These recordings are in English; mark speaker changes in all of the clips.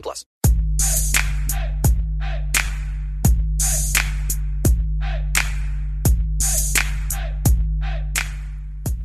Speaker 1: plus.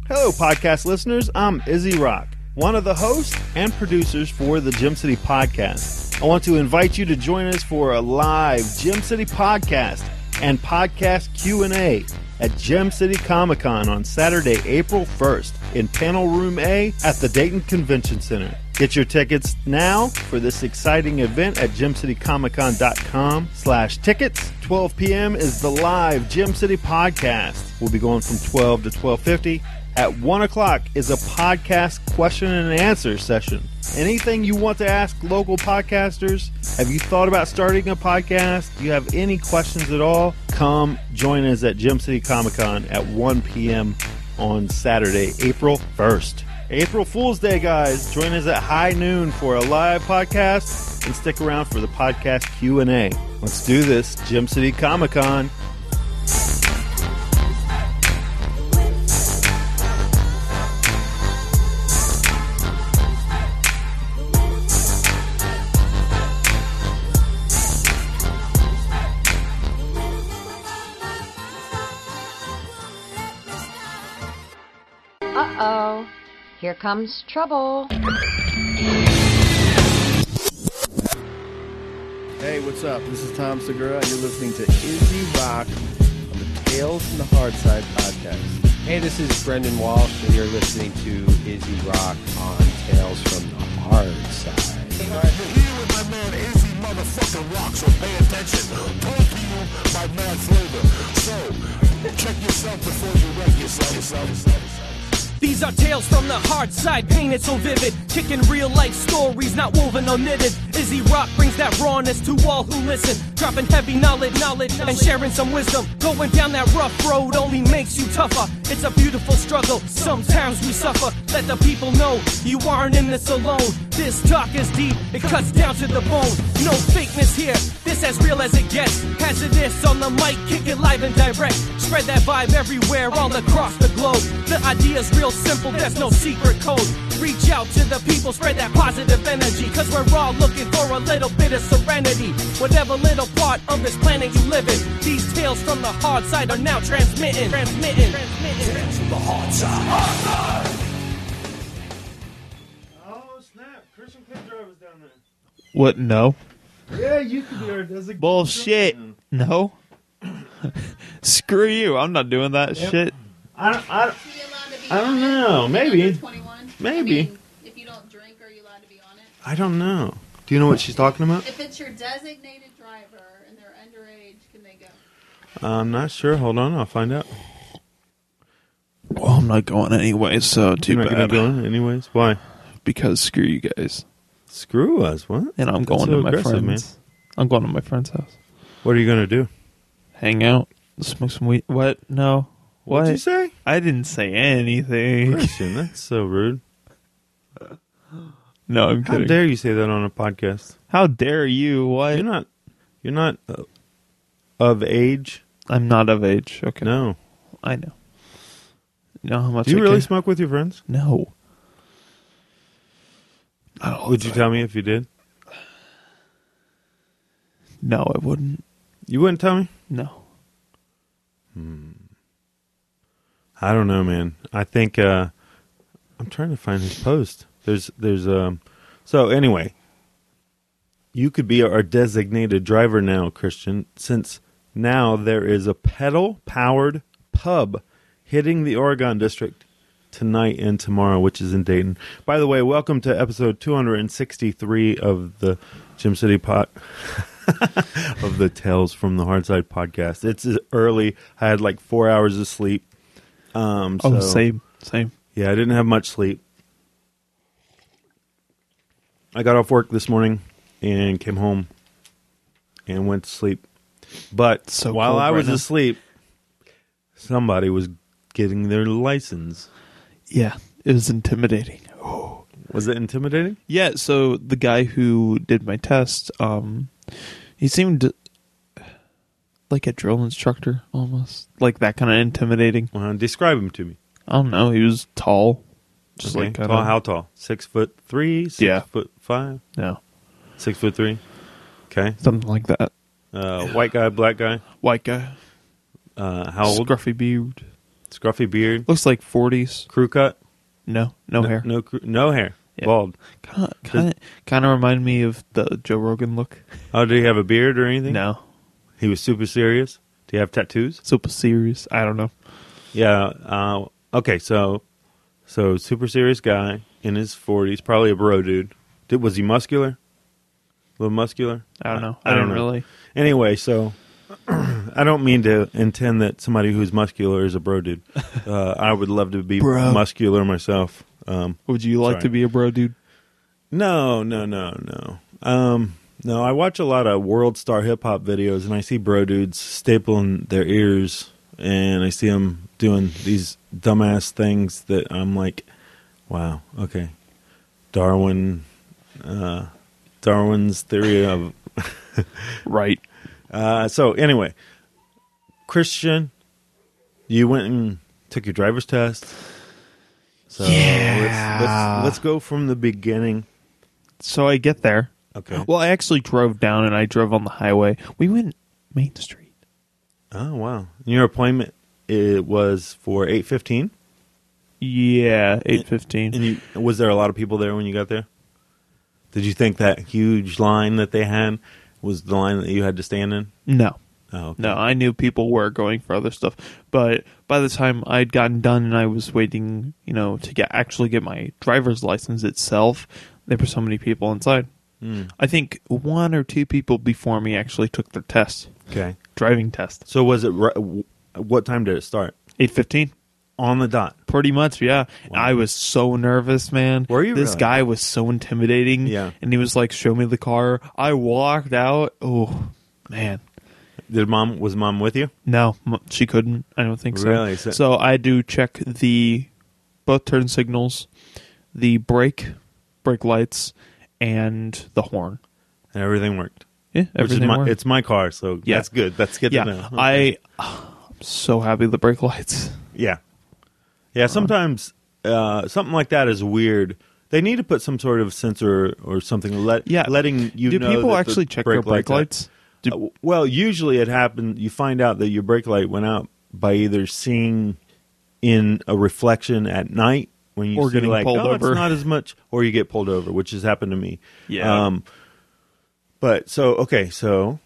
Speaker 2: Hello, podcast listeners. I'm Izzy Rock, one of the hosts and producers for the Gem City Podcast. I want to invite you to join us for a live Gem City Podcast and podcast Q&A at Gem City Comic Con on Saturday, April 1st in Panel Room A at the Dayton Convention Center. Get your tickets now for this exciting event at gemcitycomiccon.com slash tickets. 12 p.m. is the live Gem City podcast. We'll be going from 12 to 1250. At 1 o'clock is a podcast question and answer session. Anything you want to ask local podcasters? Have you thought about starting a podcast? Do you have any questions at all? Come join us at Gem City Comic Con at 1 p.m. on Saturday, April 1st. April Fool's Day, guys. Join us at high noon for a live podcast and stick around for the podcast Q&A. Let's do this. Gem City Comic
Speaker 3: Here comes trouble.
Speaker 4: Hey, what's up? This is Tom Segura, and you're listening to Izzy Rock on the Tales from the Hard Side podcast.
Speaker 5: Hey, this is Brendan Walsh, and you're listening to Izzy Rock on Tales from the Hard Side.
Speaker 6: You're here with my man Izzy motherfucking Rock, so pay attention. Told to you by Mad Flavor. So, check yourself before you wreck yourself. yourself, yourself.
Speaker 7: These are tales from the hard side, painted so vivid. Kicking real life stories, not woven or knitted. Izzy Rock brings that rawness to all who listen. Dropping heavy knowledge, knowledge, and sharing some wisdom. Going down that rough road only makes you tougher. It's a beautiful struggle, sometimes we suffer. Let the people know you aren't in this alone. This talk is deep, it cuts down to the bone. No fakeness here, this as real as it gets. Hazardous on the mic, kick it live and direct. Spread that vibe everywhere, all across the globe. The idea's real simple, there's no secret code. Reach out to the people, spread that positive energy. Cause we're all looking for a little bit of serenity. Whatever little part of this planet you live in, these tales from the hard side are now transmitting. Transmitting. transmitting.
Speaker 6: The hard side. Hard side.
Speaker 2: Oh, snap. Christian Cliff was down there.
Speaker 8: What? No.
Speaker 2: Yeah, you could be our designated.
Speaker 8: Bullshit. No. Screw you. I'm not doing that
Speaker 2: Yep.
Speaker 8: shit.
Speaker 2: I don't, I, don't- I don't know. Maybe. Maybe.
Speaker 9: if you don't drink, are you allowed to be on it?
Speaker 2: I don't know. Do you know what she's talking about?
Speaker 9: If it's your designated driver and they're underage, can they go?
Speaker 2: I'm not sure. Hold on. I'll find out.
Speaker 8: Well, I'm not going anyway, so too
Speaker 2: You're not
Speaker 8: bad.
Speaker 2: going to go anyways? Why?
Speaker 8: Because screw you guys.
Speaker 2: Screw us. What?
Speaker 8: And I'm
Speaker 2: That's
Speaker 8: going
Speaker 2: so
Speaker 8: to my
Speaker 2: aggressive,
Speaker 8: friends. I'm going to my friend's house.
Speaker 2: What are you going to do?
Speaker 8: Hang out, smoke some weed. What? No. What?
Speaker 2: What'd you say?
Speaker 8: I didn't say anything.
Speaker 2: Christian, that's so rude.
Speaker 8: No, I'm
Speaker 2: How
Speaker 8: kidding.
Speaker 2: dare you say that on a podcast?
Speaker 8: How dare you? Why?
Speaker 2: You're not. You're not uh, of age.
Speaker 8: I'm not of age. Okay.
Speaker 2: No.
Speaker 8: I know. You know how much
Speaker 2: Do you
Speaker 8: I
Speaker 2: really
Speaker 8: care?
Speaker 2: smoke with your friends?
Speaker 8: No. Not all
Speaker 2: Would
Speaker 8: the
Speaker 2: you
Speaker 8: time.
Speaker 2: tell me if you did?
Speaker 8: No, I wouldn't.
Speaker 2: You wouldn't tell me.
Speaker 8: No.
Speaker 2: I don't know, man. I think uh, I'm trying to find his post. There's, there's, um. So anyway, you could be our designated driver now, Christian, since now there is a pedal-powered pub hitting the Oregon District tonight and tomorrow, which is in Dayton. By the way, welcome to episode 263 of the Gem City Pot. of the Tales from the Hard Side podcast. It's early. I had like four hours of sleep. Um,
Speaker 8: Oh, same, same.
Speaker 2: Yeah, I didn't have much sleep. I got off work this morning and came home and went to sleep. But
Speaker 8: So
Speaker 2: while I
Speaker 8: right
Speaker 2: was
Speaker 8: now.
Speaker 2: asleep, somebody was getting their license.
Speaker 8: Yeah, it was intimidating.
Speaker 2: Was it intimidating?
Speaker 8: Yeah, so the guy who did my test, um, he seemed like a drill instructor almost, like that kind of intimidating.
Speaker 2: Uh, describe him to me.
Speaker 8: I don't know. He was tall, just
Speaker 2: Okay.
Speaker 8: like
Speaker 2: tall.
Speaker 8: kinda-
Speaker 2: How tall? Six foot three. Six
Speaker 8: Yeah.
Speaker 2: foot five.
Speaker 8: no,
Speaker 2: Six foot three. Okay.
Speaker 8: something like that.
Speaker 2: Uh, white guy, black guy.
Speaker 8: White guy,
Speaker 2: Uh, how old?
Speaker 8: scruffy beard,
Speaker 2: Scruffy beard.
Speaker 8: looks like forties.
Speaker 2: Crew cut.
Speaker 8: No, no, hair.
Speaker 2: No. cr- No hair.
Speaker 8: Yeah.
Speaker 2: Bald.
Speaker 8: Kind of, kind of, kind of remind me of the Joe Rogan look.
Speaker 2: Oh, did he have a beard or anything?
Speaker 8: No,
Speaker 2: He was super serious. Do you have tattoos?
Speaker 8: super serious. I don't know.
Speaker 2: Yeah. Uh, okay. So, so super serious guy in his forties, probably a bro dude. Did, was he muscular? A little muscular?
Speaker 8: I don't know.
Speaker 2: I
Speaker 8: I,
Speaker 2: don't know.
Speaker 8: really.
Speaker 2: Anyway, so I don't mean to intend that somebody who's muscular is a bro dude. Uh, I would love to be
Speaker 8: Bro.
Speaker 2: muscular myself. Um,
Speaker 8: Would you like
Speaker 2: Sorry.
Speaker 8: to be a bro, dude?
Speaker 2: no, no, no, no. Um, no, I watch a lot of world star hip hop videos, and I see bro dudes stapling their ears, and I see them doing these dumbass things that I'm like, wow, okay, Darwin, uh, Darwin's theory of
Speaker 8: Right.
Speaker 2: Uh, so anyway, Christian, you went and took your driver's test. So let's, let's let's go from the beginning.
Speaker 8: So I get there.
Speaker 2: Okay.
Speaker 8: Well, I actually drove down and I drove on the highway. We went Main Street.
Speaker 2: Oh wow! Your appointment it was for eight fifteen.
Speaker 8: Yeah, eight fifteen.
Speaker 2: And you, was there a lot of people there when you got there? Did you think that huge line that they had was the line that you had to stand in?
Speaker 8: No,
Speaker 2: Oh, okay.
Speaker 8: no, I knew people were going for other stuff, but by the time I'd gotten done and I was waiting, you know, to get actually get my driver's license itself, there were so many people inside.
Speaker 2: Hmm.
Speaker 8: I think one or two people before me actually took their test,
Speaker 2: Okay.
Speaker 8: driving test.
Speaker 2: So was it? What time did it start?
Speaker 8: Eight fifteen.
Speaker 2: On the dot.
Speaker 8: Pretty much, yeah. I was so nervous, man.
Speaker 2: Were you
Speaker 8: This
Speaker 2: really?
Speaker 8: guy was so intimidating.
Speaker 2: Yeah.
Speaker 8: And he was like, "Show me the car." I walked out. Oh, man.
Speaker 2: Did mom was mom with you?
Speaker 8: No, she couldn't. I don't think so.
Speaker 2: Really? So-
Speaker 8: So, I do check the both turn signals, the brake, brake lights, and the horn.
Speaker 2: And everything worked.
Speaker 8: Yeah, everything
Speaker 2: my,
Speaker 8: worked.
Speaker 2: it's my car, so
Speaker 8: Yeah.
Speaker 2: that's good. That's good
Speaker 8: yeah,
Speaker 2: to know. Okay.
Speaker 8: I. I'm so happy the brake lights.
Speaker 2: yeah, yeah. Sometimes uh, something like that is weird. They need to put some sort of sensor or something let
Speaker 8: Yeah.
Speaker 2: letting you
Speaker 8: Do people
Speaker 2: that the
Speaker 8: actually check their brake lights? Do-
Speaker 2: Uh, well, usually it happens. You find out that your brake light went out by either seeing in a reflection at night when you
Speaker 8: Or
Speaker 2: see
Speaker 8: getting
Speaker 2: like,
Speaker 8: pulled
Speaker 2: oh,
Speaker 8: over.
Speaker 2: it's not as much, or you get pulled over, which has happened to me.
Speaker 8: Yeah.
Speaker 2: Um, but so okay, so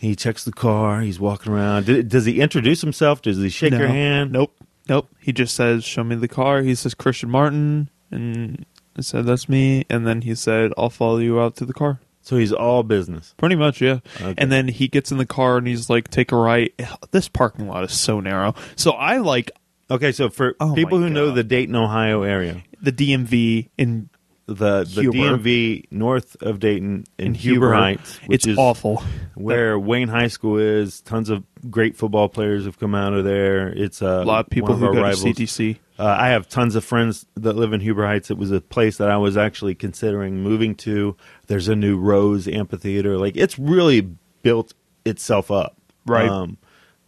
Speaker 2: he checks the car. He's walking around. Did, does he introduce himself? Does he shake your hand?
Speaker 8: Nope. Nope. He just says, "Show me the car." He says Christian Martin, and I said, "That's me." And then he said, "I'll follow you out to the car."
Speaker 2: So he's all business.
Speaker 8: Pretty much, yeah.
Speaker 2: Okay.
Speaker 8: And then he gets in the car and he's like, "Take a right." This parking lot is so narrow. So I like
Speaker 2: Okay, so for
Speaker 8: Oh
Speaker 2: people who know
Speaker 8: God.
Speaker 2: the Dayton, Ohio area,
Speaker 8: the DMV in
Speaker 2: the the
Speaker 8: Huber.
Speaker 2: DMV north of Dayton in,
Speaker 8: in
Speaker 2: Huber. Heights, which
Speaker 8: it's
Speaker 2: is
Speaker 8: awful.
Speaker 2: where Wayne High School is. Tons of great football players have come out of there. It's uh,
Speaker 8: A lot of people who go
Speaker 2: rivals.
Speaker 8: to CTC.
Speaker 2: Uh, I have tons of friends that live in Huber Heights. It was a place that I was actually considering moving to. There's a new Rose Amphitheater. Like it's really built itself up.
Speaker 8: Right.
Speaker 2: Um,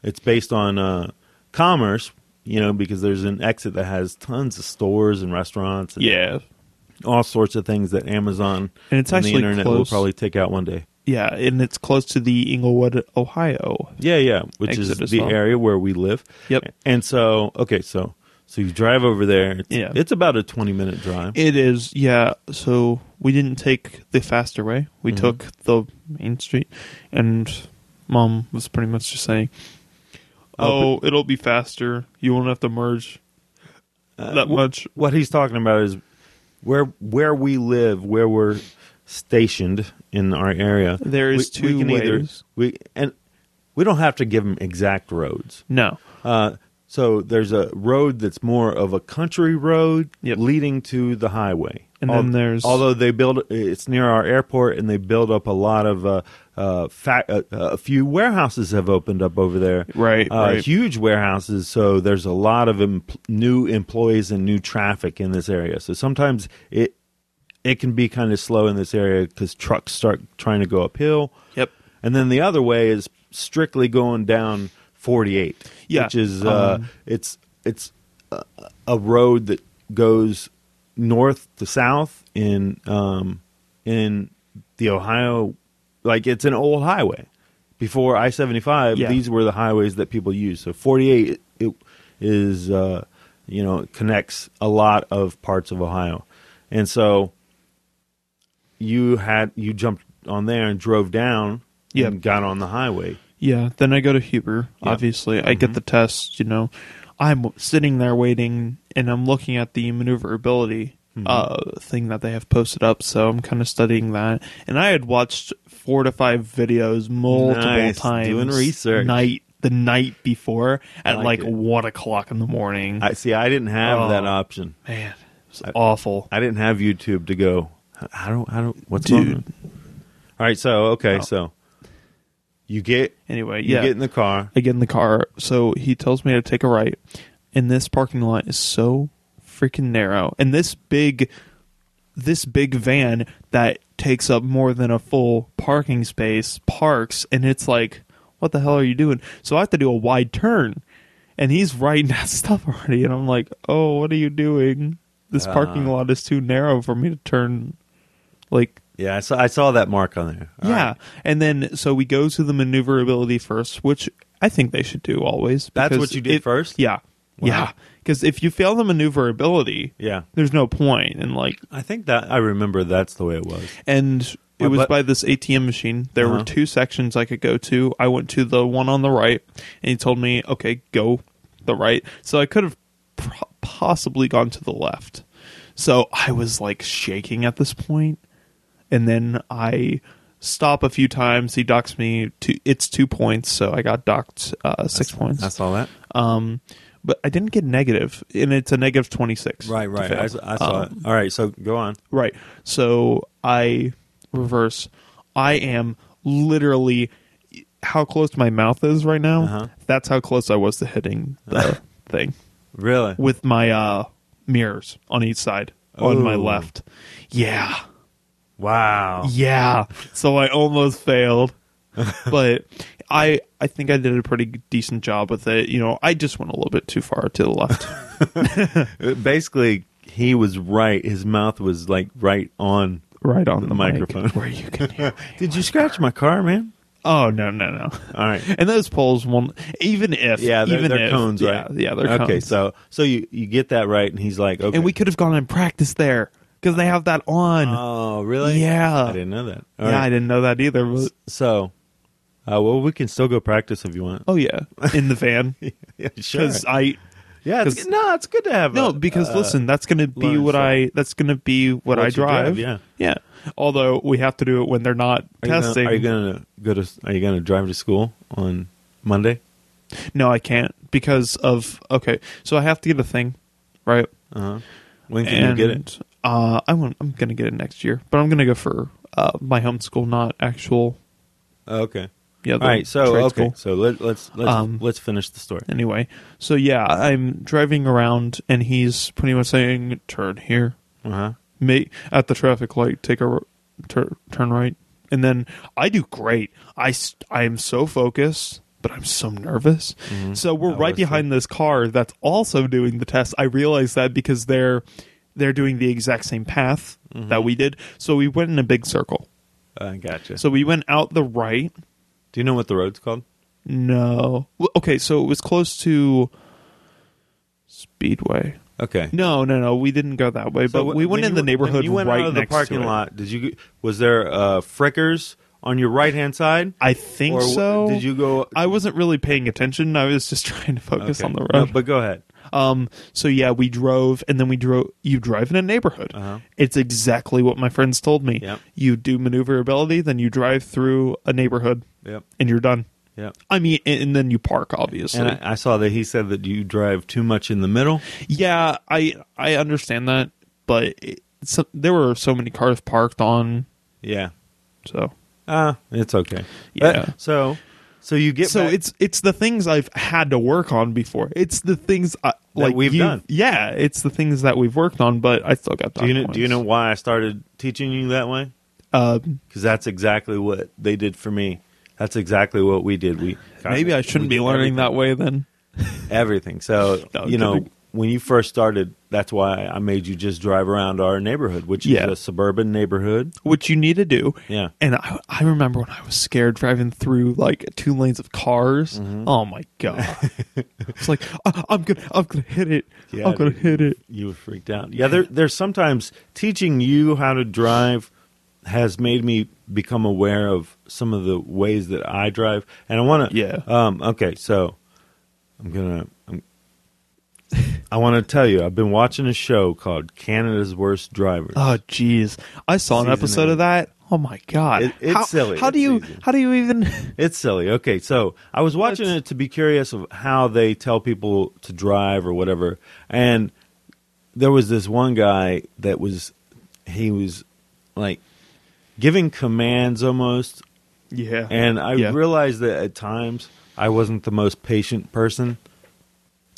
Speaker 2: it's based on uh, commerce, you know, because there's an exit that has tons of stores and restaurants. And
Speaker 8: Yeah.
Speaker 2: all sorts of things that Amazon
Speaker 8: And it's
Speaker 2: the
Speaker 8: actually
Speaker 2: internet will probably take out one day.
Speaker 8: Yeah, and it's close to the Englewood, Ohio.
Speaker 2: Yeah, yeah, which is the
Speaker 8: well.
Speaker 2: area where we live.
Speaker 8: Yep.
Speaker 2: And so, okay, so so you drive over there. It's,
Speaker 8: Yeah.
Speaker 2: it's about a twenty minute drive.
Speaker 8: It is, yeah. So we didn't take the faster way. We
Speaker 2: Mhm.
Speaker 8: took the main street, and mom was pretty much just saying,
Speaker 2: Oh,
Speaker 8: "Oh, it'll be faster. You won't have to merge that
Speaker 2: wh-
Speaker 8: much."
Speaker 2: What he's talking about is where where we live, where we're stationed in our area.
Speaker 8: There is
Speaker 2: we,
Speaker 8: two
Speaker 2: we can either
Speaker 8: ways.
Speaker 2: we and we don't have to give them exact roads.
Speaker 8: No,
Speaker 2: Uh, so there's a road that's more of a country road
Speaker 8: Yep.
Speaker 2: leading to the highway.
Speaker 8: And
Speaker 2: Al-
Speaker 8: then there's
Speaker 2: although they build it's near our airport and they build up a lot of uh, uh, fa- uh, a few warehouses have opened up over there
Speaker 8: Right,
Speaker 2: uh,
Speaker 8: right.
Speaker 2: huge warehouses so there's a lot of em- new employees and new traffic in this area so sometimes it it can be kind of slow in this area because trucks start trying to go uphill
Speaker 8: Yep.
Speaker 2: and then the other way is strictly going down 48
Speaker 8: Yeah,
Speaker 2: which is uh,
Speaker 8: um,
Speaker 2: it's it's a, a road that goes north to south in um, in the Ohio, like it's an old highway. Before I seventy five,
Speaker 8: Yeah.
Speaker 2: these were the highways that people used. So forty eight it is uh, you know connects a lot of parts of Ohio, and so you had you jumped on there and drove down
Speaker 8: Yep.
Speaker 2: and got on the highway.
Speaker 8: Yeah, then I go to Huber.
Speaker 2: Yeah.
Speaker 8: Obviously, I get the test. You know, I'm sitting there waiting, and I'm looking at the maneuverability uh, thing that they have posted up. So I'm kind of studying that, and I had watched four to five videos multiple
Speaker 2: Nice.
Speaker 8: times,
Speaker 2: Doing research.
Speaker 8: night the night before at
Speaker 2: like
Speaker 8: like, one o'clock in the morning.
Speaker 2: I see. I didn't have
Speaker 8: Oh.
Speaker 2: that option.
Speaker 8: Man, it was awful.
Speaker 2: I didn't have YouTube to go. I don't. I don't. What's
Speaker 8: Dude.
Speaker 2: on? All right. So okay.
Speaker 8: Oh.
Speaker 2: So you get
Speaker 8: Anyway,
Speaker 2: you
Speaker 8: yeah,
Speaker 2: get in the car.
Speaker 8: I get in the car. So he tells me to take a right. And this parking lot is so freaking narrow. And this big this big van that takes up more than a full parking space parks and it's like, what the hell are you doing? So I have to do a wide turn. And he's writing that stuff already and I'm like, Oh, what are you doing? This parking
Speaker 2: Ah.
Speaker 8: lot is too narrow for me to turn like
Speaker 2: Yeah, I saw. I saw that mark on there. All
Speaker 8: yeah,
Speaker 2: right.
Speaker 8: and then so we go to the maneuverability first, which I think they should do always.
Speaker 2: That's what you did
Speaker 8: it-
Speaker 2: first?
Speaker 8: Yeah,
Speaker 2: Wow.
Speaker 8: yeah. Because if you fail the maneuverability,
Speaker 2: Yeah.
Speaker 8: there's no point. And like,
Speaker 2: I think that I remember that's the way it was.
Speaker 8: and it was by this ATM machine. There
Speaker 2: Uh-huh.
Speaker 8: were two sections I could go to. I went to the one on the right, and he told me, "Okay, go the right." So I could have pro- possibly gone to the left. So I was like shaking at this point, and then I stop a few times. He docks me. To, it's two points, so I got docked uh, six points.
Speaker 2: I saw that.
Speaker 8: Um, but I didn't get negative, and it's a negative twenty six.
Speaker 2: Right. Right. I saw it. All right. So go on.
Speaker 8: Right. So I reverse. I am literally how close my mouth is right now.
Speaker 2: Uh-huh.
Speaker 8: That's how close I was to hitting the thing
Speaker 2: Really?
Speaker 8: with my uh, mirrors on each side on my left. Yeah.
Speaker 2: Wow.
Speaker 8: Yeah. So I almost failed. but I I think I did a pretty decent job with it. You know, I just went a little bit too far to the left.
Speaker 2: Basically, he was right. His mouth was like right on.
Speaker 8: right on
Speaker 2: The
Speaker 8: the, mic
Speaker 2: microphone.
Speaker 8: where you can hear.
Speaker 2: Did you scratch my car, man?
Speaker 8: Oh no no no!
Speaker 2: All right.
Speaker 8: And those poles won't even if
Speaker 2: Yeah, they're,
Speaker 8: even
Speaker 2: they're
Speaker 8: if,
Speaker 2: cones,
Speaker 8: yeah,
Speaker 2: right?
Speaker 8: Yeah, they're
Speaker 2: okay.
Speaker 8: cones.
Speaker 2: So, so you you get that right, and he's like, okay.
Speaker 8: and we could have gone and practiced there because they have that on.
Speaker 2: Oh, really?
Speaker 8: Yeah.
Speaker 2: I didn't know that. All
Speaker 8: yeah,
Speaker 2: right.
Speaker 8: I didn't know that either. But,
Speaker 2: So, uh, well, we can still go practice if you want.
Speaker 8: oh yeah, in the van
Speaker 2: yeah, sure.
Speaker 8: because I
Speaker 2: Yeah, it's, no, it's good to have.
Speaker 8: no
Speaker 2: a-
Speaker 8: because
Speaker 2: uh,
Speaker 8: listen, that's gonna be
Speaker 2: learn
Speaker 8: what. I that's gonna be what,
Speaker 2: What
Speaker 8: I
Speaker 2: drive,
Speaker 8: drive.
Speaker 2: yeah.
Speaker 8: yeah. Although we have to do it when they're not
Speaker 2: Are you gonna-
Speaker 8: testing.
Speaker 2: are you gonna go to? Are you gonna drive to school on Monday?
Speaker 8: No, I can't because of okay. So I have to get a thing, right?
Speaker 2: Uh huh. When can you get it?
Speaker 8: Uh, I want. I'm gonna get it next year, but I'm gonna go for uh, my homeschool, not actual.
Speaker 2: Okay.
Speaker 8: Yeah.
Speaker 2: All right. So okay.
Speaker 8: school.
Speaker 2: So let, let's let's
Speaker 8: Um,
Speaker 2: let's finish the story.
Speaker 8: Anyway, so yeah, I'm driving around, and he's pretty much saying, "Turn here,
Speaker 2: Uh huh.
Speaker 8: make at the traffic light, take a tur- turn right," and then I do great. I I am so focused. But I'm so nervous. So we're
Speaker 2: Oh,
Speaker 8: right behind this car that's also doing the test. I realize that because they're they're doing the exact same path that we did. So we went in a big circle.
Speaker 2: I gotcha.
Speaker 8: So we went out the right.
Speaker 2: do you know what the road's called?
Speaker 8: No. Okay, so it was close to Speedway.
Speaker 2: Okay.
Speaker 8: No, no, no. We didn't go that way, but
Speaker 2: wh-
Speaker 8: we went in
Speaker 2: you-
Speaker 8: the neighborhood
Speaker 2: you went
Speaker 8: right
Speaker 2: out of the parking lot. Did you? Was there uh, Frickers on your right hand side?
Speaker 8: I think
Speaker 2: Or
Speaker 8: so.
Speaker 2: Did you go?
Speaker 8: I wasn't really paying attention. I was just trying to focus
Speaker 2: Okay.
Speaker 8: on the
Speaker 2: No,
Speaker 8: road.
Speaker 2: but go ahead.
Speaker 8: Um. So yeah, we drove, and then we drove. You drive in a neighborhood.
Speaker 2: Uh-huh.
Speaker 8: It's exactly what my friends told me.
Speaker 2: Yep.
Speaker 8: You do maneuverability, then you drive through a neighborhood,
Speaker 2: Yep.
Speaker 8: and you're done.
Speaker 2: Yeah.
Speaker 8: I mean, and, then you park, obviously.
Speaker 2: And I, I saw that he said that you drive too much in the middle.
Speaker 8: yeah, I I understand that, but it, so, there were so many cars parked on.
Speaker 2: Yeah.
Speaker 8: So
Speaker 2: Ah, it's okay.
Speaker 8: Yeah.
Speaker 2: But- so so you get
Speaker 8: so
Speaker 2: back-
Speaker 8: it's it's the things I've had to work on before. It's the things I, like
Speaker 2: we've
Speaker 8: you-
Speaker 2: done.
Speaker 8: Yeah, it's the things that we've worked on, but I still got.
Speaker 2: do you know
Speaker 8: points.
Speaker 2: do you know why I started teaching you that way?
Speaker 8: Um,
Speaker 2: Because that's exactly what they did for me. That's exactly what we did. We
Speaker 8: maybe I shouldn't be learning
Speaker 2: everything.
Speaker 8: that way then.
Speaker 2: everything. So
Speaker 8: No,
Speaker 2: you know,
Speaker 8: kidding.
Speaker 2: When you first started, that's why I made you just drive around our neighborhood, which
Speaker 8: Yeah.
Speaker 2: is a suburban neighborhood.
Speaker 8: Which you need to do.
Speaker 2: Yeah.
Speaker 8: And I, I remember when I was scared driving through like two lanes of cars.
Speaker 2: Mm-hmm.
Speaker 8: Oh my god! it's like I, I'm gonna I'm gonna hit it.
Speaker 2: Yeah,
Speaker 8: I'm gonna hit it.
Speaker 2: You were freaked out. Yeah, there, there's sometimes teaching you how to drive has made me become aware of some of the ways that I drive, and I want to.
Speaker 8: Yeah.
Speaker 2: Um. Okay. So I'm gonna. I'm, want to tell you, I've been watching a show called Canada's Worst Drivers.
Speaker 8: Oh jeez, I saw an
Speaker 2: Season
Speaker 8: episode
Speaker 2: eight.
Speaker 8: of that. Oh my god!
Speaker 2: It- it's
Speaker 8: how,
Speaker 2: silly.
Speaker 8: How do you
Speaker 2: easy.
Speaker 8: how do you even?
Speaker 2: It's silly. Okay, so I was watching
Speaker 8: That's-
Speaker 2: it to be curious of how they tell people to drive or whatever, and there was this one guy that was he was like giving commands almost,
Speaker 8: Yeah,
Speaker 2: and I
Speaker 8: Yeah.
Speaker 2: realized that at times I wasn't the most patient person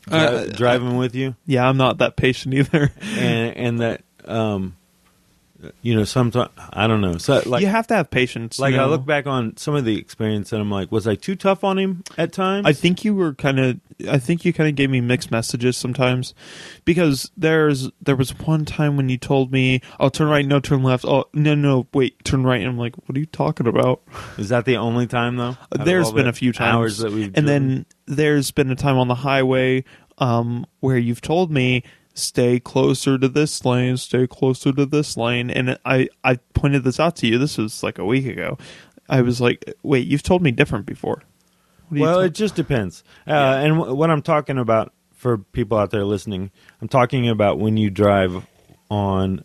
Speaker 2: dri-
Speaker 8: Uh,
Speaker 2: driving with you,
Speaker 8: yeah, I'm not that patient either.
Speaker 2: and and that um, you know sometimes I don't know, so like
Speaker 8: you have to have patience.
Speaker 2: like
Speaker 8: you
Speaker 2: I look back on some of the experience and I'm like, was I too tough on him at times?
Speaker 8: I think you were kind of. I think you kind of gave me mixed messages sometimes, because there's there was one time when you told me, "I'll turn right, no turn left." Oh no, no, wait, turn right. And I'm like, "What are you talking about?"
Speaker 2: Is that the only time though?
Speaker 8: There's been a few times,
Speaker 2: hours that we've
Speaker 8: and
Speaker 2: driven?
Speaker 8: then there's been a time on the highway um, where you've told me stay closer to this lane, stay closer to this lane, and I I pointed this out to you. This was like a week ago. I was like, "Wait, you've told me different before." What are you
Speaker 2: well, it just depends. Uh, And w- what I'm talking about for people out there listening, I'm talking about when you drive on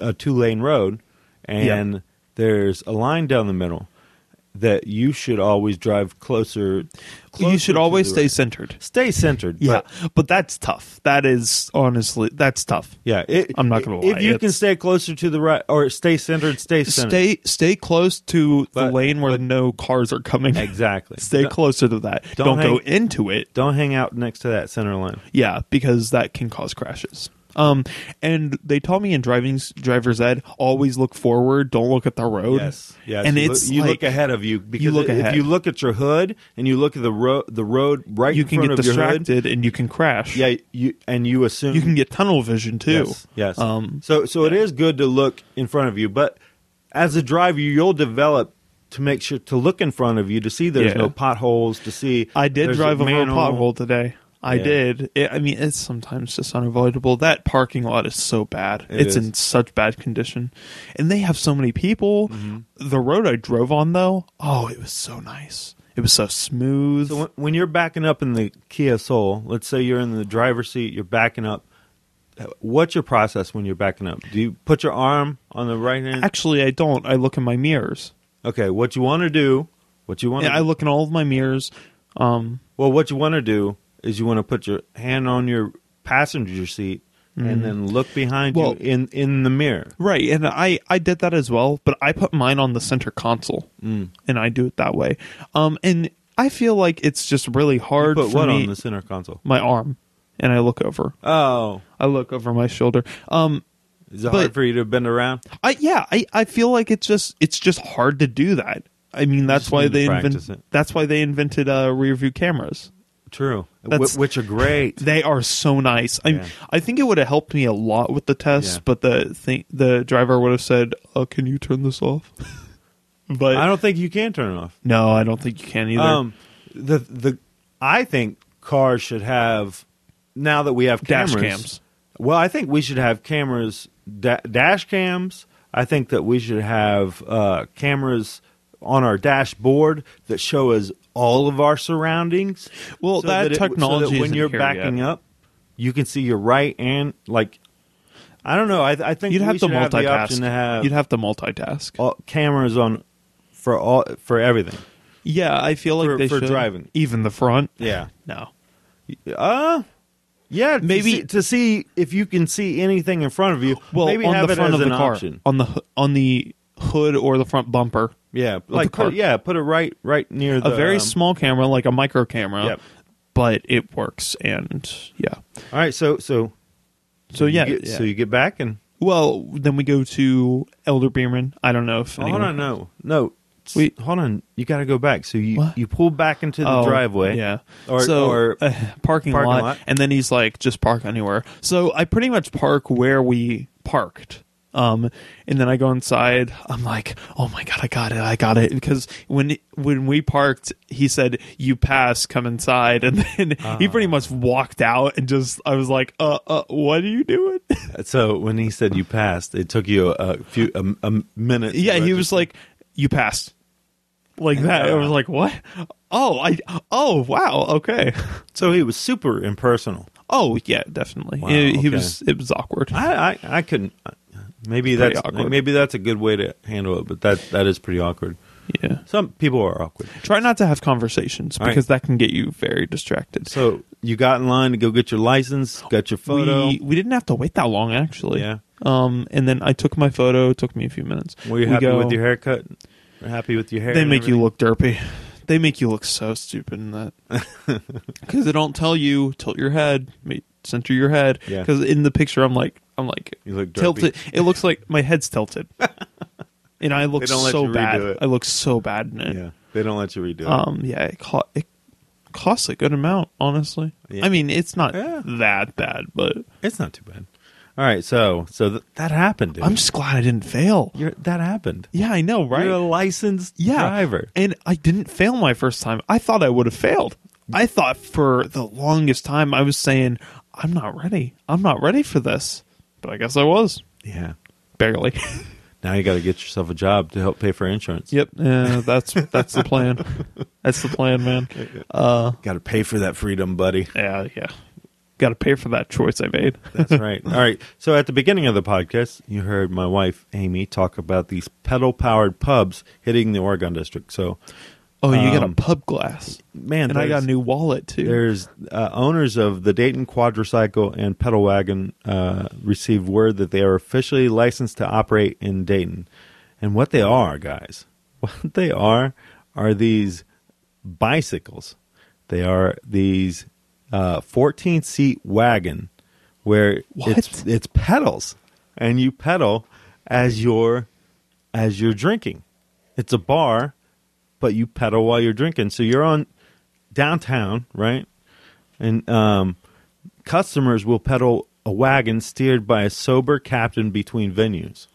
Speaker 2: a two lane road and there's a line down the middle that you should always drive closer.
Speaker 8: you should always stay
Speaker 2: right.
Speaker 8: centered.
Speaker 2: Stay centered.
Speaker 8: Yeah,
Speaker 2: but-
Speaker 8: but, that's tough. That is honestly that's tough.
Speaker 2: yeah. It,
Speaker 8: I'm not gonna
Speaker 2: If
Speaker 8: lie,
Speaker 2: you can stay closer to the right or stay centered, stay centered.
Speaker 8: Stay stay close to the lane where no cars are coming.
Speaker 2: Exactly.
Speaker 8: stay
Speaker 2: Don't-
Speaker 8: closer to that.
Speaker 2: don't
Speaker 8: Don't, go into it.
Speaker 2: Don't hang out next to that center line.
Speaker 8: Yeah, because that can cause crashes. Um, and they taught me in driving driver's ed always look forward, don't look at the road.
Speaker 2: Yes, yes.
Speaker 8: and
Speaker 2: you
Speaker 8: it's
Speaker 2: look, you
Speaker 8: like,
Speaker 2: look ahead of you because
Speaker 8: look
Speaker 2: if
Speaker 8: ahead.
Speaker 2: you look at your hood and you look at the road, the road right
Speaker 8: you
Speaker 2: in
Speaker 8: can
Speaker 2: front
Speaker 8: get
Speaker 2: of your hood,
Speaker 8: distracted and you can crash.
Speaker 2: yeah, you and you assume
Speaker 8: you can get tunnel vision too.
Speaker 2: Yes, yes.
Speaker 8: Um,
Speaker 2: so so it is good to look in front of you, but as a driver, you'll develop to make sure to look in front of you to see there's
Speaker 8: Yeah.
Speaker 2: no potholes to see.
Speaker 8: I did drive over a pothole today. I
Speaker 2: Yeah.
Speaker 8: did. It, I mean, it's sometimes just unavoidable. That parking lot is so bad.
Speaker 2: It
Speaker 8: it's
Speaker 2: is.
Speaker 8: in such bad condition, and they have so many people.
Speaker 2: Mm-hmm.
Speaker 8: The road I drove on, though, oh, it was so nice. It was so smooth.
Speaker 2: So when, when you're backing up in the Kia Soul, let's say you're in the driver's seat, you're backing up. What's your process when you're backing up? Do you put your arm on the right hand?
Speaker 8: Actually, I don't. I look in my mirrors.
Speaker 2: Okay, what you want to do, what you want
Speaker 8: Yeah, I look in all of my mirrors. Um,
Speaker 2: Well, what you want to do is you want to put your hand on your passenger seat and then look behind
Speaker 8: Mm-hmm. Well-
Speaker 2: you in in the mirror.
Speaker 8: right, and I I did that as well, but I put mine on the center console,
Speaker 2: Mm.
Speaker 8: and I do it that way. Um, and I feel like it's just really hard
Speaker 2: to
Speaker 8: Put
Speaker 2: what
Speaker 8: me.
Speaker 2: on the center console?
Speaker 8: my arm, and I look over.
Speaker 2: Oh,
Speaker 8: I look over my shoulder. Um,
Speaker 2: is it
Speaker 8: But-
Speaker 2: hard for you to bend around?
Speaker 8: I yeah, I, I feel like it's just it's just hard to do that. I mean, that's why they invent. That's why they invented uh, rear view cameras.
Speaker 2: True,
Speaker 8: That's-
Speaker 2: Wh- which are great.
Speaker 8: They are so nice. I
Speaker 2: Yeah.
Speaker 8: I think it would have helped me a lot with the test,
Speaker 2: Yeah.
Speaker 8: but the thing the driver would have said, "Oh, can you turn this off?" but
Speaker 2: I don't think you can turn it off.
Speaker 8: no, I don't think you can either.
Speaker 2: Um, the the I think cars should have now that we have
Speaker 8: Dash cams.
Speaker 2: Well, I think we should have cameras, da- dash cams. I think that we should have uh, cameras on our dashboard that show us all of our surroundings.
Speaker 8: Well, that
Speaker 2: it-
Speaker 8: technology
Speaker 2: so that when you're backing
Speaker 8: yet.
Speaker 2: up, you can see your right and like. I don't know. I, I think
Speaker 8: You'd have to
Speaker 2: should have the
Speaker 8: multitask.
Speaker 2: to have
Speaker 8: You'd have to multitask.
Speaker 2: all, cameras on for all for everything.
Speaker 8: Yeah, I feel like
Speaker 2: For-
Speaker 8: they
Speaker 2: for
Speaker 8: should.
Speaker 2: driving.
Speaker 8: even the front.
Speaker 2: Yeah.
Speaker 8: No,
Speaker 2: Uh Yeah, to
Speaker 8: maybe
Speaker 2: see- to see if you can see anything in front of you.
Speaker 8: well
Speaker 2: maybe
Speaker 8: on
Speaker 2: have
Speaker 8: the
Speaker 2: it
Speaker 8: front
Speaker 2: as
Speaker 8: of the
Speaker 2: an
Speaker 8: car,
Speaker 2: option.
Speaker 8: on the on the hood or the front bumper.
Speaker 2: Yeah, like put, yeah, put it right right near the
Speaker 8: a very
Speaker 2: um,
Speaker 8: small camera, like a micro camera.
Speaker 2: Yep.
Speaker 8: But it works, and yeah.
Speaker 2: All right, so so
Speaker 8: So
Speaker 2: you
Speaker 8: yeah,
Speaker 2: get-
Speaker 8: yeah.
Speaker 2: so you get back and
Speaker 8: well, then we go to Elder Beerman. I don't know if
Speaker 2: oh, hold on, no, no,
Speaker 8: We-
Speaker 2: hold on, you got to go back. So you
Speaker 8: What?
Speaker 2: you pull back into the
Speaker 8: Oh,
Speaker 2: driveway,
Speaker 8: Yeah.
Speaker 2: or
Speaker 8: so,
Speaker 2: or
Speaker 8: uh, parking,
Speaker 2: parking
Speaker 8: lot,
Speaker 2: lot.
Speaker 8: and then he's like, just park anywhere. So I pretty much park where we parked. Um, and then I go inside. I'm like, oh my god, I got it, I got it. Because when when we parked, he said, "You pass, come inside," and then he pretty
Speaker 2: Ah.
Speaker 8: much walked out and just. I was like, uh, uh, what are you doing?
Speaker 2: so when he said you passed, it took you a, few a, a minute.
Speaker 8: yeah, he was like, "You passed," like that. I was like, what? Oh, I. Oh, wow. Okay.
Speaker 2: so he was super impersonal.
Speaker 8: Oh yeah, definitely.
Speaker 2: Wow,
Speaker 8: he, he was. It was awkward.
Speaker 2: I I, I couldn't. Maybe that's
Speaker 8: awkward.
Speaker 2: maybe that's a good way to handle it, but that that is pretty awkward.
Speaker 8: Yeah.
Speaker 2: Some people are awkward.
Speaker 8: Try not to have conversations
Speaker 2: All
Speaker 8: because that can get you very distracted.
Speaker 2: So you got in line to go get your license, got your photo.
Speaker 8: We we didn't have to wait that long actually.
Speaker 2: Yeah.
Speaker 8: Um, and then I took my photo. It took me a few minutes.
Speaker 2: Were you
Speaker 8: We
Speaker 2: happy
Speaker 8: go-
Speaker 2: with your haircut? Happy with your hair?
Speaker 8: They make you look derpy. They make you look so stupid in that because they don't tell you tilt your head, center your head.
Speaker 2: Yeah.
Speaker 8: Because in the picture, I'm like, I'm like
Speaker 2: You look
Speaker 8: tilted. It looks like my head's tilted, and I look
Speaker 2: They don't let
Speaker 8: so
Speaker 2: you
Speaker 8: bad.
Speaker 2: it.
Speaker 8: I look so bad in it.
Speaker 2: Yeah, they don't let you redo it.
Speaker 8: Um, yeah, it, co- it costs a good amount, honestly.
Speaker 2: Yeah.
Speaker 8: I mean, it's not
Speaker 2: Yeah.
Speaker 8: that bad, but
Speaker 2: it's not too bad. All right, so so th- that happened. Dude.
Speaker 8: I'm just glad I didn't fail.
Speaker 2: You're, that happened.
Speaker 8: Yeah, I know, right?
Speaker 2: You're a licensed
Speaker 8: yeah,
Speaker 2: driver.
Speaker 8: and I didn't fail my first time. I thought I would have failed. I thought for the longest time I was saying, "I'm not ready. I'm not ready for this," but I guess I was
Speaker 2: Yeah.
Speaker 8: barely.
Speaker 2: Now you got to get yourself a job to help pay for insurance.
Speaker 8: yep, yeah, that's that's the plan. That's the plan, man. Uh,
Speaker 2: Got to pay for that freedom, buddy.
Speaker 8: yeah, yeah. Got to pay for that choice I made.
Speaker 2: That's right. All right. So at the beginning of the podcast, you heard my wife Amy talk about these pedal-powered pubs hitting the Oregon district. So,
Speaker 8: Oh, you got a
Speaker 2: Um,
Speaker 8: pub glass,
Speaker 2: man,
Speaker 8: and I got a new wallet too.
Speaker 2: There's uh, owners of the Dayton Quadricycle and Pedal Wagon uh, received word that they are officially licensed to operate in Dayton. And what they are, guys, what they are are these bicycles. They are these uh, 14 seat wagon where
Speaker 8: What?
Speaker 2: it's it's pedals and you pedal as you're as you're drinking. It's a bar, but you pedal while you're drinking. So you're on downtown, right? And um, customers will pedal a wagon steered by a sober captain between venues.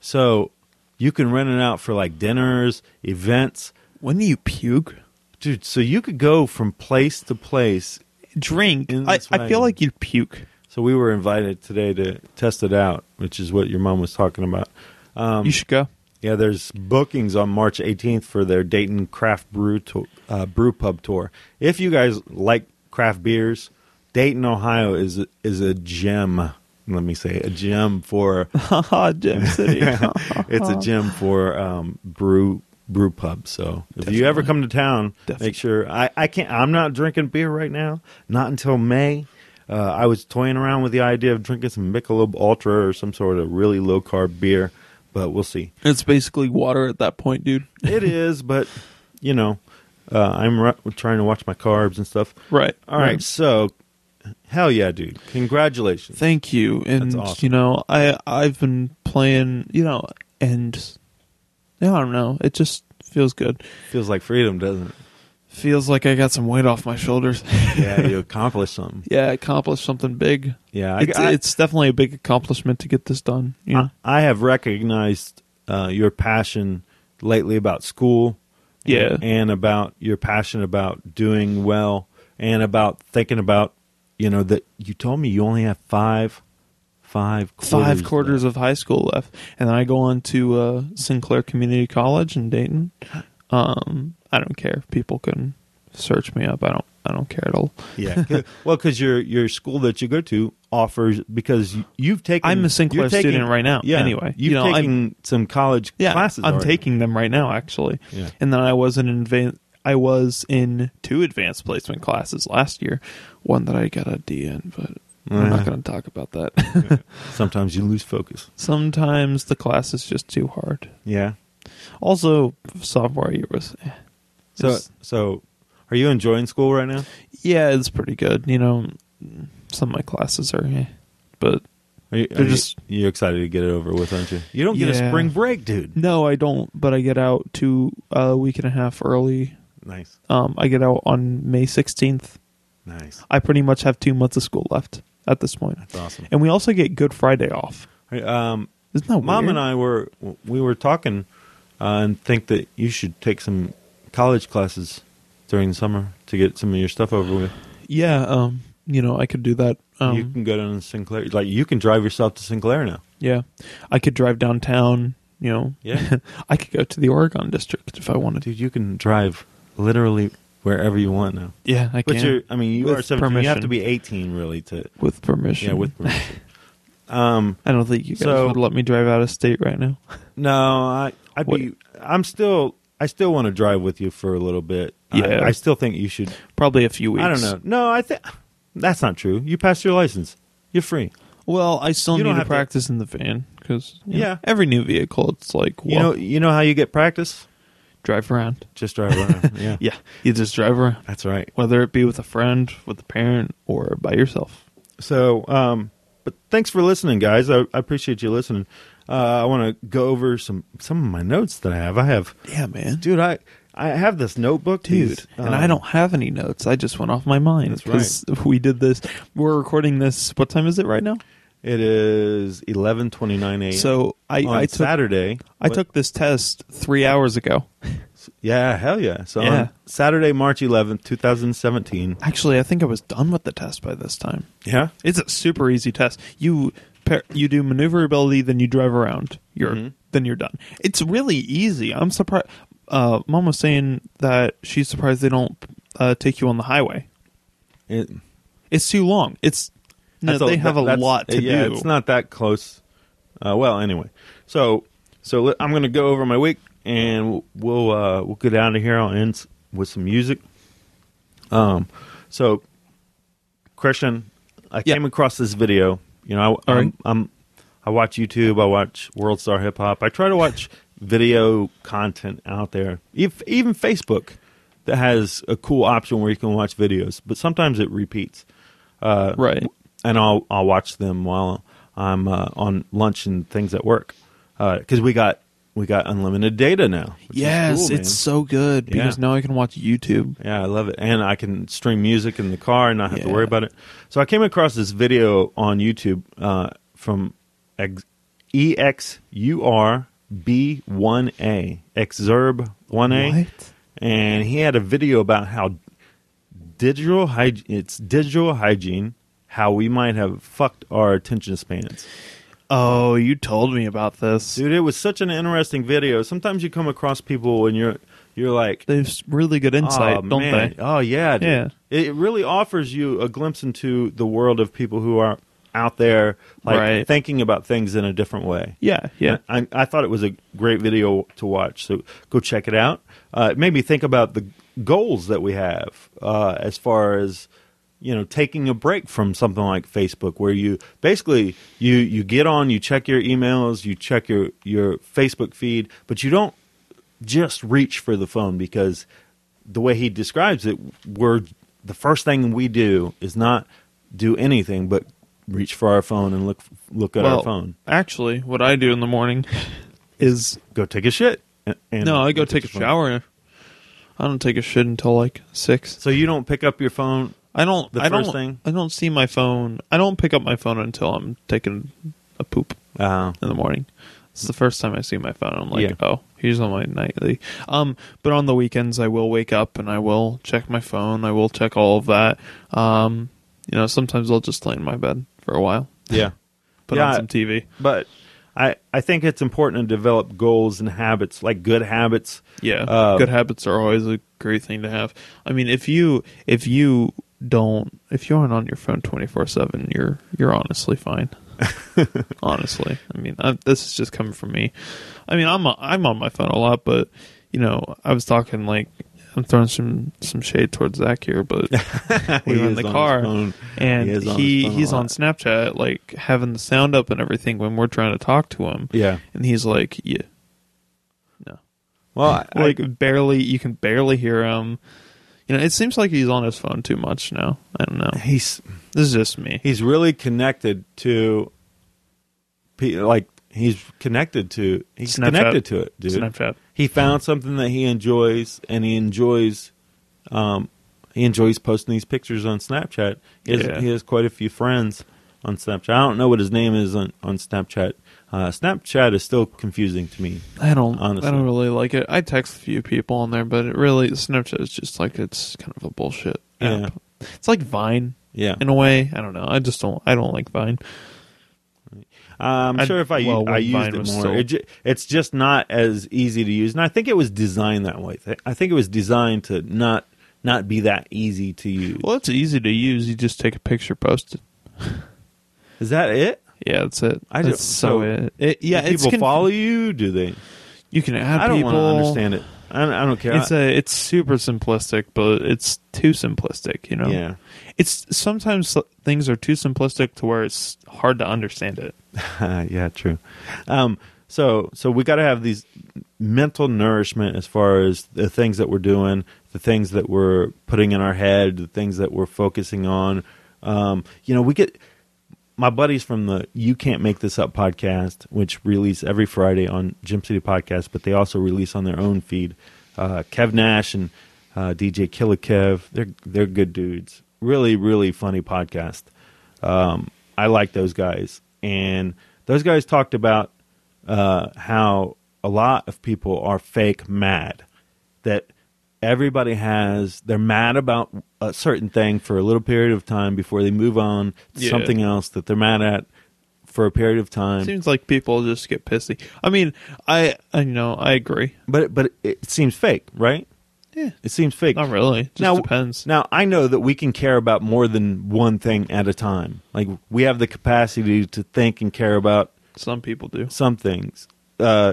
Speaker 2: So you can rent it out for like dinners, events.
Speaker 8: when do you puke?
Speaker 2: Dude, so you could go from place to place.
Speaker 8: Drink. I, I feel like you'd puke.
Speaker 2: So we were invited today to test it out, which is what your mom was talking about. Um,
Speaker 8: you should go.
Speaker 2: Yeah, there's bookings on March 18th for their Dayton Craft Brew to, uh, Brew Pub tour. If you guys like craft beers, Dayton, Ohio is is a gem. Let me say a gem for
Speaker 8: Gem City.
Speaker 2: it's a gem for um, brew brew pub. So if you ever come to town,
Speaker 8: Definitely.
Speaker 2: make sure I, I can't. I'm not drinking beer right now. Not until May. Uh, I was toying around with the idea of drinking some Michelob Ultra or some sort of really low carb beer, but we'll see.
Speaker 8: it's basically water at that point, dude.
Speaker 2: It is, but you know, uh, I'm ru- trying to watch my carbs and stuff.
Speaker 8: Right.
Speaker 2: All right, so hell yeah, dude! Congratulations.
Speaker 8: Thank you. And
Speaker 2: awesome.
Speaker 8: you know, I I've been playing, you know, and yeah, I don't know. It just feels good.
Speaker 2: Feels like freedom, doesn't it?
Speaker 8: Feels like I got some weight off my shoulders.
Speaker 2: Yeah, you accomplished something.
Speaker 8: yeah, I accomplished something big.
Speaker 2: Yeah, I,
Speaker 8: It's,
Speaker 2: I-
Speaker 8: it's definitely a big accomplishment to get this done. You know?
Speaker 2: I, I have recognized uh, your passion lately about school.
Speaker 8: Yeah.
Speaker 2: and, and about your passion about doing well, and about thinking about, you know, that you told me you only have five, five, quarters
Speaker 8: Five quarters
Speaker 2: left.
Speaker 8: of high school left, and then I go on to uh, Sinclair Community College in Dayton. Um, I don't care if people can search me up. I don't. I don't care at all.
Speaker 2: Yeah, 'cause- well, because your your school that you go to offers because you, you've taken.
Speaker 8: I'm a Sinclair
Speaker 2: taking-
Speaker 8: student right now,
Speaker 2: Yeah,
Speaker 8: anyway.
Speaker 2: you've
Speaker 8: You know,
Speaker 2: taken some college
Speaker 8: Yeah,
Speaker 2: classes.
Speaker 8: I'm
Speaker 2: already.
Speaker 8: taking them right now, actually.
Speaker 2: Yeah.
Speaker 8: And then I was in advan- I was in two advanced placement classes last year. One that I got a D in, but I'm
Speaker 2: Uh.
Speaker 8: not going to talk about that.
Speaker 2: Sometimes you lose focus.
Speaker 8: Sometimes the class is just too hard.
Speaker 2: Yeah.
Speaker 8: Also, sophomore year was. eh.
Speaker 2: So
Speaker 8: It's-
Speaker 2: so, are you enjoying school right now?
Speaker 8: yeah, it's pretty good. You know, some of my classes are, eh, but
Speaker 2: Are you, are you-
Speaker 8: just-
Speaker 2: you excited to get it over with, aren't you? You don't get a spring break, dude.
Speaker 8: no, I don't. But I get out to a week and a half early.
Speaker 2: Nice,
Speaker 8: Um, I get out on May 16th.
Speaker 2: nice.
Speaker 8: I pretty much have two months of school left at this point.
Speaker 2: That's awesome.
Speaker 8: And we also get Good Friday off.
Speaker 2: Um,
Speaker 8: Isn't that
Speaker 2: Mom
Speaker 8: weird?
Speaker 2: and I were we were talking uh, and think that you should take some college classes during the summer to get some of your stuff over with.
Speaker 8: Yeah, um, you know, I could do that. Um,
Speaker 2: you can go down to Sinclair. Like you can drive yourself to Sinclair now.
Speaker 8: yeah, I could drive downtown. You know,
Speaker 2: Yeah.
Speaker 8: I could go to the Oregon district if I wanted to.
Speaker 2: Dude, you can drive literally wherever you want now.
Speaker 8: Yeah, I
Speaker 2: But
Speaker 8: can.
Speaker 2: I mean, you
Speaker 8: With
Speaker 2: are 17. You have to be 18 really to.
Speaker 8: with permission.
Speaker 2: Yeah, with permission. um,
Speaker 8: I don't think you guys
Speaker 2: So-
Speaker 8: would let me drive out of state right now.
Speaker 2: no, I, I'd
Speaker 8: What-
Speaker 2: be. I'm still. I still want to drive with you for a little bit.
Speaker 8: Yeah.
Speaker 2: I, still think you should.
Speaker 8: Probably a few weeks.
Speaker 2: I don't know. No, I think that's not true. You passed your license. You're free.
Speaker 8: Well, I still
Speaker 2: You
Speaker 8: need to
Speaker 2: have to-
Speaker 8: practice in the van because
Speaker 2: Yeah.
Speaker 8: every new vehicle, it's like
Speaker 2: You know. You know how you get practice?
Speaker 8: drive around.
Speaker 2: Just drive around. yeah.
Speaker 8: Yeah, you just drive around,
Speaker 2: That's right.
Speaker 8: whether it be with a friend, with a parent, or by yourself.
Speaker 2: So, um, but thanks for listening, guys. I, I appreciate you listening. Uh, I want to go over some some of my notes that I have. I have,
Speaker 8: Yeah, man,
Speaker 2: dude. I I have this notebook,
Speaker 8: dude.
Speaker 2: these,
Speaker 8: and
Speaker 2: um,
Speaker 8: I don't have any notes. I just went off my mind
Speaker 2: That's
Speaker 8: because we did this. We're recording this. What time is it right now?
Speaker 2: It is eleven twenty nine a.m.
Speaker 8: So I,
Speaker 2: on
Speaker 8: I took
Speaker 2: Saturday.
Speaker 8: I
Speaker 2: What-
Speaker 8: took this test three hours ago.
Speaker 2: yeah, hell yeah. So
Speaker 8: Yeah.
Speaker 2: on Saturday, March eleventh, two thousand seventeen.
Speaker 8: Actually, I think I was done with the test by this time.
Speaker 2: Yeah,
Speaker 8: It's a super easy test. You pair, you do maneuverability, then you drive around. You're
Speaker 2: Mhm.
Speaker 8: then you're done. It's really easy. I'm surprised. Uh, Mom was saying that she's surprised they don't uh, take you on the highway.
Speaker 2: it,
Speaker 8: It's too long. It's no, they have a lot to
Speaker 2: yeah,
Speaker 8: do.
Speaker 2: It's not that close. Uh, well, anyway, so so I'm going to go over my week, and we'll we'll, uh, we'll get out of here. I'll end with some music. Um, so Christian, I
Speaker 8: Yeah.
Speaker 2: came across this video. You know, I, I'm. I'm I watch YouTube. I watch World Star Hip Hop. I try to watch video content out there, if, even Facebook that has a cool option where you can watch videos, but sometimes it repeats. Uh,
Speaker 8: Right.
Speaker 2: And I'll I'll watch them while I'm uh, on lunch and things at work because we got we got unlimited data now. which is
Speaker 8: yes,
Speaker 2: cool,
Speaker 8: it's so good because
Speaker 2: Yeah.
Speaker 8: now I can watch YouTube.
Speaker 2: Yeah, I love it. And I can stream music in the car and not have to worry about it. So I came across this video on YouTube uh, from Ex- E EXURB1A, Exurb 1A.
Speaker 8: What?
Speaker 2: And he had a video about how digital hygiene, it's digital hygiene, how we might have fucked our attention spans.
Speaker 8: Oh, you told me about this.
Speaker 2: Dude, it was such an interesting video. Sometimes you come across people and you're you're like,
Speaker 8: They have really good insight,
Speaker 2: oh,
Speaker 8: don't
Speaker 2: man.
Speaker 8: they?
Speaker 2: Oh yeah, dude.
Speaker 8: Yeah.
Speaker 2: It really offers you a glimpse into the world of people who are out there, like
Speaker 8: Right.
Speaker 2: thinking about things in a different way.
Speaker 8: Yeah, yeah.
Speaker 2: I, I thought it was a great video to watch, so go check it out. Uh, it made me think about the goals that we have uh, as far as you know taking a break from something like Facebook, where you basically you you get on, you check your emails, you check your your Facebook feed, but you don't just reach for the phone because the way he describes it, we're the first thing we do is not do anything but reach for our phone and look look at
Speaker 8: well,
Speaker 2: our phone.
Speaker 8: actually, what I do in the morning is
Speaker 2: Go take a shit.
Speaker 8: no, I go
Speaker 2: at
Speaker 8: take a shower. I don't take a shit until like six.
Speaker 2: So you don't pick up your phone.
Speaker 8: I don't.
Speaker 2: The
Speaker 8: I
Speaker 2: first
Speaker 8: don't.
Speaker 2: thing?
Speaker 8: I don't see my phone. I don't pick up my phone until I'm taking a poop
Speaker 2: Uh,
Speaker 8: in the morning. It's the first time I see my phone. I'm like,
Speaker 2: Yeah.
Speaker 8: oh, here's on my nightly. Um, but on the weekends, I will wake up and I will check my phone. I will check all of that. Um, you know, sometimes I'll just lay in my bed for a while,
Speaker 2: yeah,
Speaker 8: put
Speaker 2: Yeah,
Speaker 8: on some TV.
Speaker 2: but I I think it's important to develop goals and habits, like good habits.
Speaker 8: Yeah,
Speaker 2: Um,
Speaker 8: good habits are always a great thing to have. I mean, if you if you don't if you aren't on your phone twenty four seven, you're you're honestly fine. honestly, I mean, I, this is just coming from me. I mean, I'm I'm on my phone a lot, but you know, I was talking like I'm throwing some some shade towards Zach here, but we
Speaker 2: He
Speaker 8: were in the car and
Speaker 2: He is on
Speaker 8: he he's on. Snapchat like having the sound up and everything when we're trying to talk to him.
Speaker 2: Yeah.
Speaker 8: and he's like, yeah, no,
Speaker 2: Well, I, I-
Speaker 8: like barely. You can barely hear him. You know, it seems like he's on his phone too much now. I don't know.
Speaker 2: he's
Speaker 8: This is just me.
Speaker 2: he's really connected to pe- like he's connected to he's
Speaker 8: Snapchat.
Speaker 2: connected to it dude
Speaker 8: Snapchat.
Speaker 2: he found something that he enjoys and he enjoys um he enjoys posting these pictures on snapchat he has,
Speaker 8: Yeah.
Speaker 2: he has quite a few friends on snapchat i don't know what his name is on, on snapchat uh, snapchat is still confusing to me
Speaker 8: I don't.
Speaker 2: Honestly.
Speaker 8: I don't really like it. I text a few people on there, but it really Snapchat is just like it's kind of a bullshit
Speaker 2: Yeah.
Speaker 8: app. It's like Vine
Speaker 2: yeah
Speaker 8: in a way. I don't know. I just don't. I don't like Vine.
Speaker 2: I'm
Speaker 8: I-
Speaker 2: sure if I
Speaker 8: well,
Speaker 2: I used
Speaker 8: Vine
Speaker 2: it more, it ju- it's just not as easy to use, and I think it was designed that way. I think it was designed to not not be that easy to use.
Speaker 8: Well, it's easy to use. You just take a picture, post it.
Speaker 2: Is that it?
Speaker 8: Yeah, that's it.
Speaker 2: I
Speaker 8: that's
Speaker 2: just-
Speaker 8: so,
Speaker 2: so-
Speaker 8: it. it. Yeah,
Speaker 2: Do people
Speaker 8: conf-
Speaker 2: follow you? Do they?
Speaker 8: You can add
Speaker 2: I don't
Speaker 8: people.
Speaker 2: want to understand it. I, I don't care.
Speaker 8: It's a. It's super simplistic, but it's too simplistic. You know.
Speaker 2: yeah,
Speaker 8: It's sometimes things are too simplistic to where it's hard to understand it.
Speaker 2: yeah, true. Um, so so we got to have these mental nourishment as far as the things that we're doing, the things that we're putting in our head, the things that we're focusing on. Um, you know, we get my buddies from the You Can't Make This Up podcast, which release every Friday on Gem City Podcast, but they also release on their own feed. Uh, Kev Nash and uh, DJ Killer Kev, they're they're good dudes. Really, really funny podcast. Um, I like those guys, and those guys talked about uh, how a lot of people are fake mad. That everybody has, they're mad about a certain thing for a little period of time before they move on to
Speaker 8: Yeah.
Speaker 2: something else that they're mad at for a period of time.
Speaker 8: Seems like people just get pissy. I mean, I, I you know I agree.
Speaker 2: but but it seems fake, right?
Speaker 8: Yeah.
Speaker 2: It seems fake.
Speaker 8: Not really. It just
Speaker 2: now,
Speaker 8: depends.
Speaker 2: Now I know that we can care about more than one thing at a time. Like we have the capacity to think and care about
Speaker 8: Some people do.
Speaker 2: some things, uh,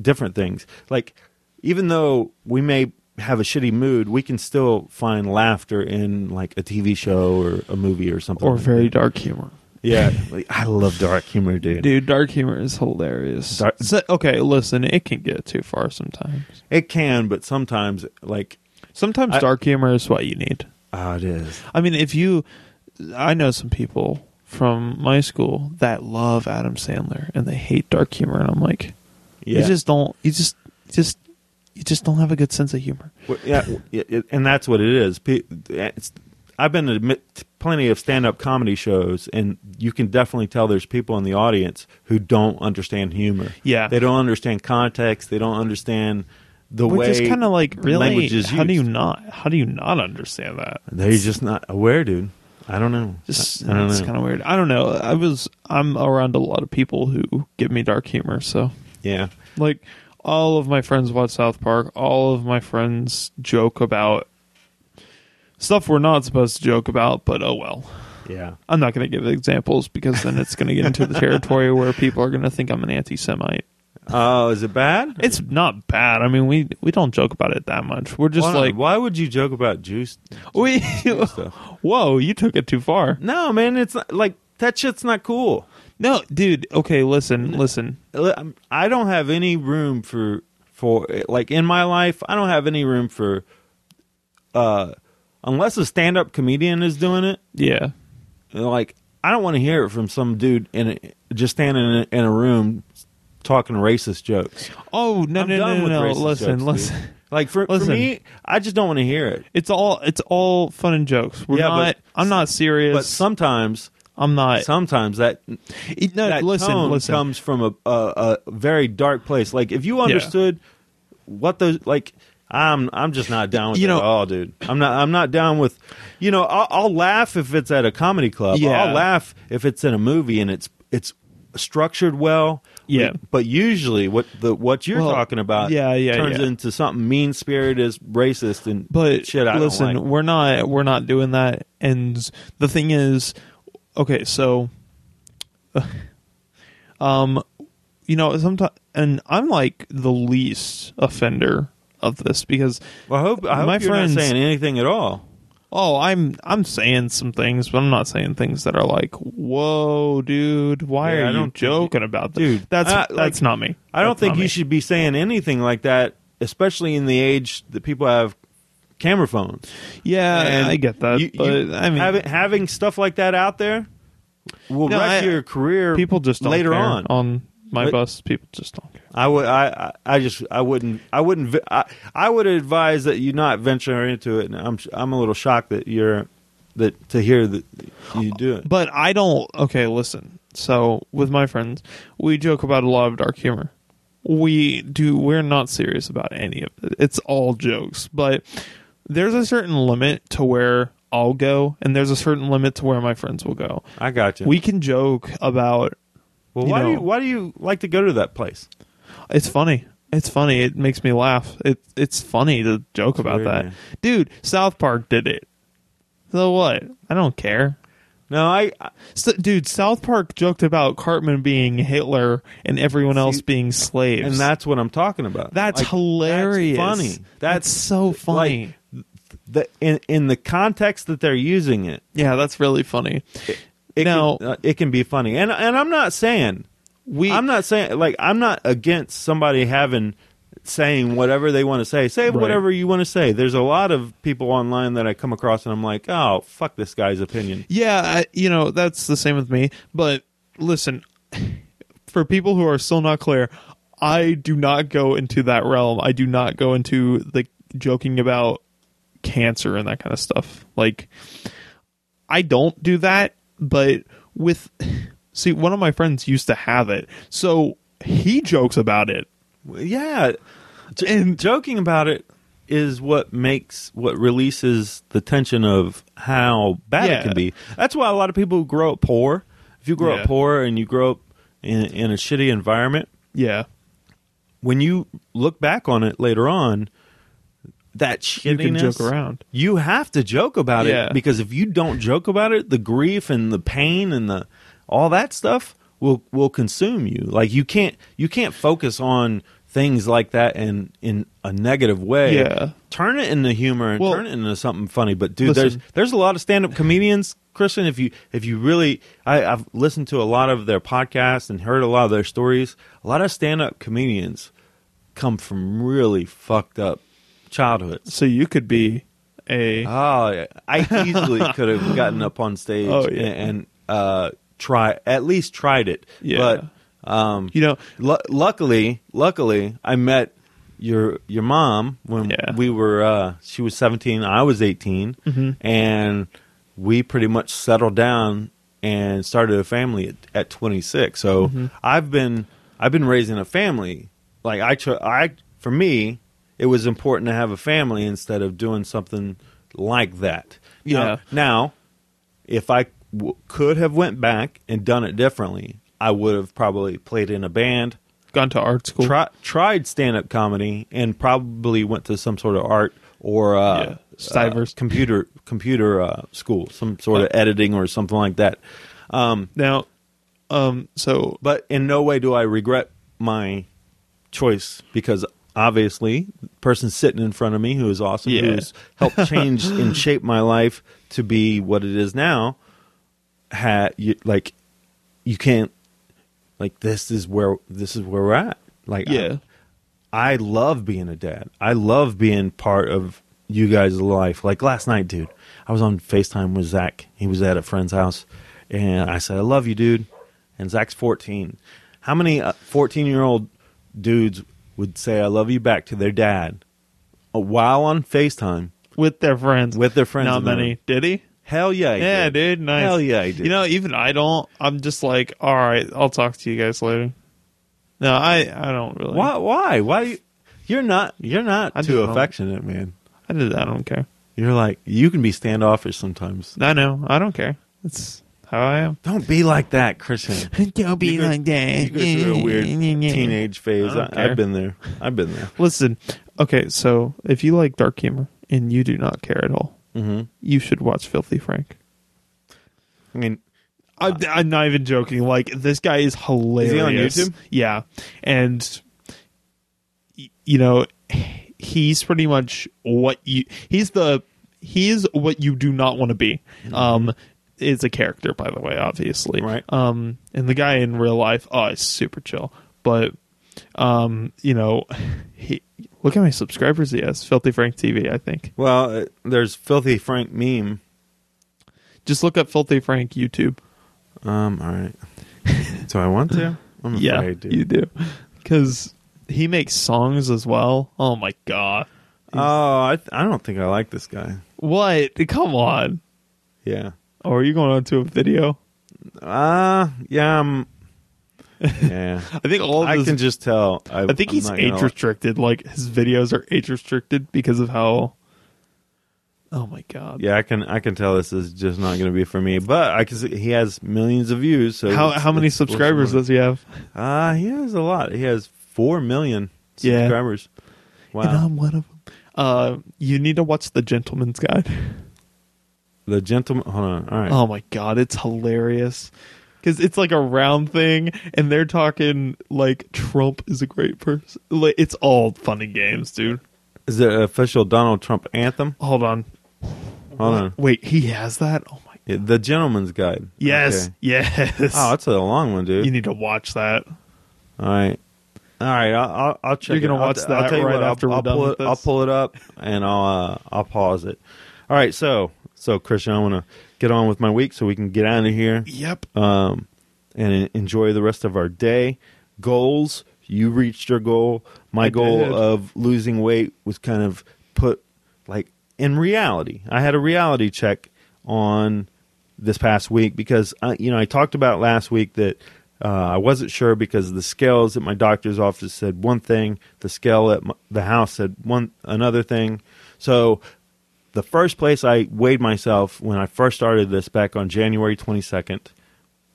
Speaker 2: different things. Like even though we may have a shitty mood, we can still find laughter in like a TV show or a movie or something.
Speaker 8: Or
Speaker 2: like
Speaker 8: very
Speaker 2: that.
Speaker 8: dark humor.
Speaker 2: Yeah, like, I love dark humor, dude.
Speaker 8: Dude, dark humor is hilarious.
Speaker 2: Dark-
Speaker 8: So- okay, listen, it can get too far sometimes.
Speaker 2: It can, but sometimes like
Speaker 8: Sometimes
Speaker 2: I-
Speaker 8: dark humor is what you need.
Speaker 2: ah, it is.
Speaker 8: I mean, if you, I know some people from my school that love Adam Sandler and they hate dark humor, and I'm like,
Speaker 2: Yeah,
Speaker 8: you just don't, you just, just, you just don't have a good sense of humor.
Speaker 2: Well, yeah, it, and that's what it is. It's, I've been to plenty of stand-up comedy shows, and you can definitely tell there's people in the audience who don't understand humor.
Speaker 8: Yeah.
Speaker 2: they don't understand context. They don't understand the
Speaker 8: Which
Speaker 2: way.
Speaker 8: is kind of like really, how do you not, how do you not understand that?
Speaker 2: They're just not aware, dude. I don't know.
Speaker 8: Just
Speaker 2: I, I don't
Speaker 8: it's kind of weird. I don't know. I was I'm around a lot of people who give me dark humor, so
Speaker 2: yeah,
Speaker 8: like all of my friends watch South Park. All of my friends joke about stuff we're not supposed to joke about, but oh well.
Speaker 2: yeah.
Speaker 8: I'm not going to give examples because then it's going to get into the territory where people are going to think I'm an anti-Semite.
Speaker 2: Oh, is it bad?
Speaker 8: It's not bad. I mean, we we don't joke about it that much. We're just
Speaker 2: why,
Speaker 8: like
Speaker 2: why would you joke about juice?
Speaker 8: we.
Speaker 2: stuff?
Speaker 8: Whoa, you took it too far.
Speaker 2: No, man. It's not, like that shit's not cool.
Speaker 8: No, dude. Okay, listen, listen.
Speaker 2: I'm- don't have any room for for like in my life. I don't have any room for uh unless a stand up comedian is doing it.
Speaker 8: Yeah,
Speaker 2: Like I don't want to hear it from some dude in a, just standing in a, in a room talking racist jokes.
Speaker 8: Oh no
Speaker 2: I'm
Speaker 8: no no
Speaker 2: with
Speaker 8: no! Listen
Speaker 2: jokes, dude.
Speaker 8: listen.
Speaker 2: Like for, for me, I just don't want to hear it.
Speaker 8: It's all it's all fun and jokes. We're
Speaker 2: Yeah, but-
Speaker 8: I'm not serious.
Speaker 2: But sometimes,
Speaker 8: I'm not.
Speaker 2: sometimes that
Speaker 8: It- no,
Speaker 2: that
Speaker 8: listen,
Speaker 2: tone
Speaker 8: listen.
Speaker 2: comes from a, a a very dark place. Like if you understood what those like. I'm I'm just not down with
Speaker 8: You
Speaker 2: it
Speaker 8: know-
Speaker 2: at all, dude. I'm not I'm not down with, you know. I'll, I'll laugh if it's at a comedy club.
Speaker 8: Yeah.
Speaker 2: I'll laugh if it's in a movie and it's it's structured well.
Speaker 8: Yeah.
Speaker 2: But usually, what the what you're
Speaker 8: Well,
Speaker 2: talking about,
Speaker 8: yeah, yeah,
Speaker 2: turns
Speaker 8: yeah.
Speaker 2: into something mean spirited, racist, and
Speaker 8: but
Speaker 2: shit. I
Speaker 8: listen, we're not we're not doing that. And the thing is, okay, so, um, you know, sometimes, and I'm like the least offender of this because
Speaker 2: Well, I hope, I hope
Speaker 8: my
Speaker 2: you're
Speaker 8: friends
Speaker 2: not saying anything at all.
Speaker 8: Oh, I'm I'm saying some things, but I'm not saying things that are like, "Whoa, dude, why
Speaker 2: Yeah,
Speaker 8: are you joking about that?"
Speaker 2: Dude,
Speaker 8: that's
Speaker 2: uh,
Speaker 8: that's
Speaker 2: like,
Speaker 8: not me.
Speaker 2: I don't
Speaker 8: That's
Speaker 2: think you
Speaker 8: me.
Speaker 2: should be saying anything like that, especially in the age that people have camera phones.
Speaker 8: Yeah,
Speaker 2: And
Speaker 8: I get that,
Speaker 2: you-
Speaker 8: but
Speaker 2: you-
Speaker 8: I mean,
Speaker 2: having having stuff like that out there will
Speaker 8: No,
Speaker 2: wreck
Speaker 8: I-
Speaker 2: your career.
Speaker 8: people just don't
Speaker 2: later on.
Speaker 8: on my
Speaker 2: But-
Speaker 8: bus. People just don't care.
Speaker 2: I would. I. I I just. I wouldn't. I wouldn't. I, I would advise that you not venture into it. And I'm. I'm a little shocked that you're. That to hear that you do it.
Speaker 8: But I don't. Okay, listen. So with my friends, we joke about a lot of dark humor. We do. We're not serious about any of it. It's all jokes. But there's a certain limit to where I'll go, and there's a certain limit to where my friends will go.
Speaker 2: I got you.
Speaker 8: We can joke about.
Speaker 2: well,
Speaker 8: you
Speaker 2: why do
Speaker 8: know-
Speaker 2: you? Why do you like to go to that place?
Speaker 8: It's funny. It's funny. It makes me laugh. It it's funny to joke about
Speaker 2: weird,
Speaker 8: that.
Speaker 2: man.
Speaker 8: Dude, South Park did it. So what? I don't care.
Speaker 2: No, I. I
Speaker 8: So, dude, South Park joked about Cartman being Hitler and everyone else being slaves.
Speaker 2: and that's what I'm talking about.
Speaker 8: that's
Speaker 2: Like,
Speaker 8: hilarious.
Speaker 2: That's funny.
Speaker 8: That's so funny.
Speaker 2: Like, the in in the context that they're using it,
Speaker 8: yeah, that's really funny.
Speaker 2: it
Speaker 8: Now-
Speaker 2: can, uh, it can be funny. And and I'm not saying
Speaker 8: We
Speaker 2: I'm not saying like I'm not against somebody having saying whatever they want to say. Say
Speaker 8: Right.
Speaker 2: whatever you want to say. There's a lot of people online that I come across and I'm like, "Oh, fuck this guy's opinion."
Speaker 8: Yeah, I, you know, that's the same with me. But listen, for people who are still not clear, I do not go into that realm. I do not go into the joking about cancer and that kind of stuff. Like, I don't do that, but with. See, one of my friends used to have it. So he jokes about it.
Speaker 2: Yeah. And joking about it is what makes what releases the tension of how bad
Speaker 8: Yeah.
Speaker 2: it can be. That's why a lot of people who grow up poor, if you grow
Speaker 8: Yeah.
Speaker 2: up poor and you grow up in, in a shitty environment,
Speaker 8: Yeah.
Speaker 2: when you look back on it later on, that
Speaker 8: You can joke around.
Speaker 2: You have to joke about
Speaker 8: Yeah.
Speaker 2: it because if you don't joke about it, the grief and the pain and the all that stuff will will consume you. Like you can't you can't focus on things like that in in a negative way.
Speaker 8: Yeah.
Speaker 2: Turn it into humor and
Speaker 8: Well-
Speaker 2: turn it into something funny. But dude,
Speaker 8: Listen.
Speaker 2: there's there's a lot of stand up comedians, Christian. If you if you really, I, I've listened to a lot of their podcasts and heard a lot of their stories. A lot of stand up comedians come from really fucked up childhoods.
Speaker 8: So you could be a.
Speaker 2: Oh, I easily could have gotten up on stage
Speaker 8: Oh, yeah.
Speaker 2: and, and uh, try at least tried it.
Speaker 8: Yeah.
Speaker 2: But um,
Speaker 8: You know,
Speaker 2: lu- luckily, luckily, I met your your mom when
Speaker 8: Yeah.
Speaker 2: we were. Uh, she was seventeen, I was 18
Speaker 8: Mm-hmm.
Speaker 2: and we pretty much settled down and started a family at, at twenty six. So
Speaker 8: Mm-hmm.
Speaker 2: I've been I've been raising a family. Like I, tr- I for me, it was important to have a family instead of doing something like that.
Speaker 8: Yeah.
Speaker 2: Now, now if I w- could have went back and done it differently, I would have probably played in a band,
Speaker 8: gone to art school.
Speaker 2: try, tried stand up comedy, and probably went to some sort of art or uh,
Speaker 8: Yeah, Stivers.
Speaker 2: uh, computer computer uh, school, some sort of editing or something like that. Um,
Speaker 8: now, um, so
Speaker 2: but in no way do I regret my choice because obviously the person sitting in front of me who is awesome
Speaker 8: Yeah.
Speaker 2: who's helped change and shape my life to be what it is now had you like you can't like this is where this is where we're at. Like
Speaker 8: yeah,
Speaker 2: I, I love being a dad. I love being part of you guys' life. Like last night dude i was on facetime with zach. He was at a friend's house and i said i love you dude. And zach's 14 how many uh, 14 year old dudes would say i love you back to their dad uh, while on facetime
Speaker 8: with their friends.
Speaker 2: with their friends
Speaker 8: Not many. Did he?
Speaker 2: hell yeah he
Speaker 8: yeah,
Speaker 2: did.
Speaker 8: dude. Nice.
Speaker 2: hell yeah he did.
Speaker 8: You know, even I don't. I'm just like, all right, I'll talk to you guys later. No, I I don't really.
Speaker 2: why why why you, you're not you're not
Speaker 8: I
Speaker 2: too
Speaker 8: don't-
Speaker 2: affectionate man
Speaker 8: I did. I don't care.
Speaker 2: you're like you can be standoffish sometimes
Speaker 8: I know. I don't care. It's how I am.
Speaker 2: Don't be like that, Christian.
Speaker 8: Don't
Speaker 2: You go- You go through a weird teenage phase.
Speaker 8: I
Speaker 2: I, have been there. I've been there.
Speaker 8: Listen, okay, so if you like dark humor and you do not care at all,
Speaker 2: Mm-hmm.
Speaker 8: you should watch Filthy Frank.
Speaker 2: I mean,
Speaker 8: I'm, I'm not even joking. Like this guy is hilarious.
Speaker 2: YouTube?
Speaker 8: Yeah, and you know he's pretty much what you he's the he's what you do not want to be. Um is a character by the way, obviously.
Speaker 2: Right.
Speaker 8: Um and the guy in real life, oh, is super chill. But um, you know, he look how many subscribers he has. Filthy Frank TV, I think.
Speaker 2: Well, uh, there's Filthy Frank meme.
Speaker 8: Just look up Filthy Frank YouTube.
Speaker 2: Um, all right. so I want to. I'm afraid,
Speaker 8: yeah,
Speaker 2: dude.
Speaker 8: you do. Because he makes songs as well. Oh my god.
Speaker 2: Oh, I th- I don't think I like this guy.
Speaker 8: What? Come on.
Speaker 2: Yeah.
Speaker 8: Oh, are you going on to a video?
Speaker 2: Uh yeah. I'm, yeah.
Speaker 8: I think all of
Speaker 2: I
Speaker 8: his,
Speaker 2: can just tell. I,
Speaker 8: I think
Speaker 2: I'm
Speaker 8: he's age restricted. Like his videos are age restricted because of how. Oh my god!
Speaker 2: Yeah, I can I can tell this is just not going to be for me. But I can see he has millions of views. So
Speaker 8: How how many subscribers does he have?
Speaker 2: Uh he has a lot. He has four million
Speaker 8: Yeah.
Speaker 2: subscribers. Wow.
Speaker 8: And I'm one of them. Uh, you need to watch The Gentleman's Guide.
Speaker 2: the gentleman. Hold on. All right.
Speaker 8: Oh my god, it's hilarious. Because it's like a round thing, and they're talking like Trump is a great person. Like, it's all funny games, dude.
Speaker 2: Is it an official Donald Trump anthem?
Speaker 8: Hold on.
Speaker 2: Hold on.
Speaker 8: Wait, he has that? Oh my.
Speaker 2: Yeah, the Gentleman's Guide.
Speaker 8: Yes,
Speaker 2: Okay.
Speaker 8: yes.
Speaker 2: Oh, that's a long one, dude.
Speaker 8: you need to watch that.
Speaker 2: All right. All right, I'll, I'll, I'll check.
Speaker 8: You're gonna
Speaker 2: it. I'll-
Speaker 8: watch
Speaker 2: I'll,
Speaker 8: that
Speaker 2: tell you
Speaker 8: right
Speaker 2: what, I'll-
Speaker 8: after we're
Speaker 2: I'll,
Speaker 8: done
Speaker 2: pull
Speaker 8: with
Speaker 2: it. I'll pull it up and I'll uh, I'll pause it. All right, so so Christian, I want to get on with my week so we can get out of here.
Speaker 8: Yep.
Speaker 2: Um, and enjoy the rest of our day. Goals. You reached your goal. My
Speaker 8: I
Speaker 2: goal
Speaker 8: did.
Speaker 2: of losing weight was kind of put like in reality. I had a reality check on this past week because I, you know I talked about last week that uh, I wasn't sure because the scales at my doctor's office said one thing, the scale at my, the house said one another thing. So the first place I weighed myself when I first started this back on January 22nd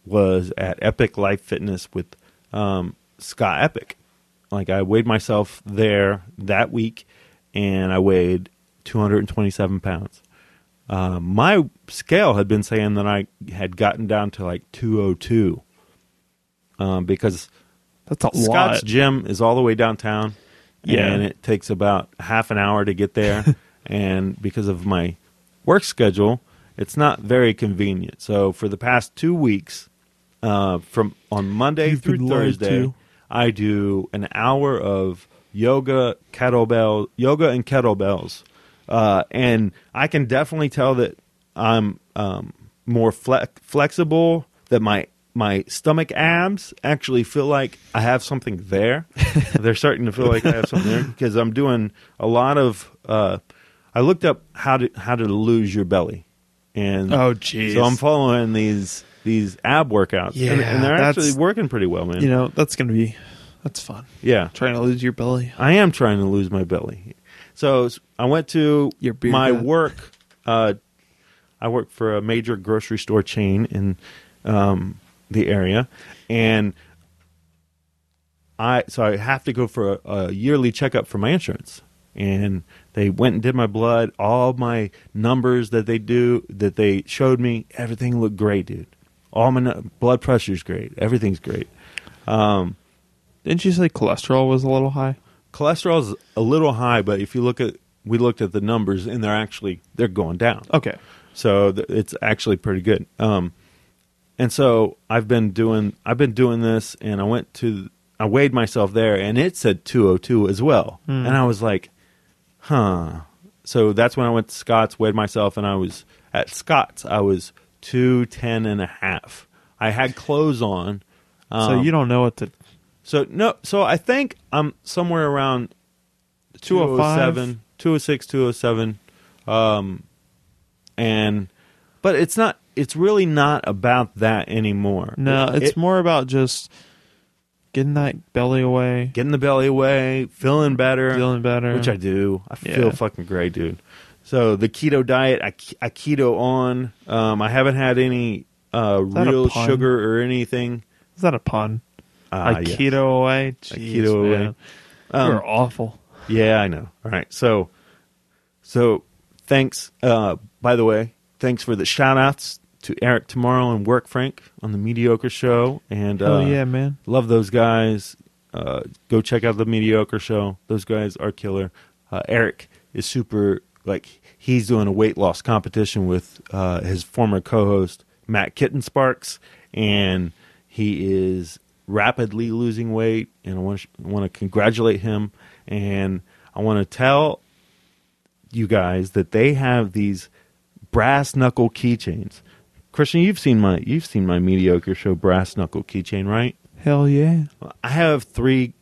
Speaker 2: was at Epic Life Fitness with um, Scott Epic. Like I weighed myself there that week, and I weighed 227 pounds. Uh, my scale had been saying that I had gotten down to like 202 um, because
Speaker 8: That's a
Speaker 2: Scott's
Speaker 8: lot.
Speaker 2: gym is all the way downtown.
Speaker 8: Yeah.
Speaker 2: And it takes about half an hour to get there. and because of my work schedule, it's not very convenient. So for the past two weeks, uh, from on Monday
Speaker 8: You've
Speaker 2: through Thursday. I do an hour of yoga, kettlebell, yoga and kettlebells. Uh, and I can definitely tell that I'm um, more fle- flexible. That my my stomach abs actually feel like I have something there. They're starting to feel like I have something there because I'm doing a lot of. Uh, I looked up how to how to lose your belly, and
Speaker 8: Oh, jeez.
Speaker 2: so I'm following these these ab workouts,
Speaker 8: Yeah,
Speaker 2: and, and they're actually working pretty well, man.
Speaker 8: You know, that's gonna be that's fun.
Speaker 2: yeah,
Speaker 8: Trying to lose your belly.
Speaker 2: I am trying to lose my belly. So I went to
Speaker 8: Your
Speaker 2: my
Speaker 8: gut.
Speaker 2: work. Uh, I work for a major grocery store chain in um, the area, and I so I have to go for a, a yearly checkup for my insurance. And they went and did my blood, all my numbers that they do that they showed me, everything looked great, dude. All my nu- blood pressure's great, everything's great. Um,
Speaker 8: Didn't you say cholesterol was a little high?
Speaker 2: cholesterol's a little high, but if you look at we looked at the numbers and they're actually they're going down.
Speaker 8: Okay.
Speaker 2: So th- it's actually pretty good. Um, and so I've been doing I've been doing this, and I went to I weighed myself there, and it said 202 as well,
Speaker 8: Hmm.
Speaker 2: and I was like, huh. So that's when I went to Scott's, weighed myself, and I was at Scott's. I was 210 and a half. I had clothes on.
Speaker 8: so
Speaker 2: Um,
Speaker 8: you don't know what to.
Speaker 2: so no, so I think I'm somewhere around
Speaker 8: 205?
Speaker 2: 207, 206, 207. Um, and but it's not. It's really not about that anymore.
Speaker 8: No,
Speaker 2: It-
Speaker 8: it's
Speaker 2: it-
Speaker 8: more about just getting that belly away,
Speaker 2: getting the belly away, feeling better,
Speaker 8: feeling better.
Speaker 2: which I do. I
Speaker 8: Yeah.
Speaker 2: feel fucking great, dude. So the keto diet, I, I keto on. Um, I haven't had any uh, real sugar or anything.
Speaker 8: Is that a pun?
Speaker 2: Uh,
Speaker 8: a
Speaker 2: yes.
Speaker 8: keto away. Jeez,
Speaker 2: keto away.
Speaker 8: man.
Speaker 2: Um,
Speaker 8: You're awful.
Speaker 2: Yeah, I know. All right. So so thanks uh by the way, thanks for the shout outs to Eric tomorrow and Work Frank on the Mediocre show and
Speaker 8: Hell
Speaker 2: uh
Speaker 8: yeah, man.
Speaker 2: love those guys. Uh go check out the Mediocre show. Those guys are killer. uh, Eric is super like he's doing a weight loss competition with uh, his former co-host Matt Kitten Sparks, and he is rapidly losing weight. And I want want to congratulate him, and I want to tell you guys that they have these brass knuckle keychains. Christian, you've seen my you've seen my mediocre show brass knuckle keychain, right?
Speaker 8: Hell yeah.
Speaker 2: I have three.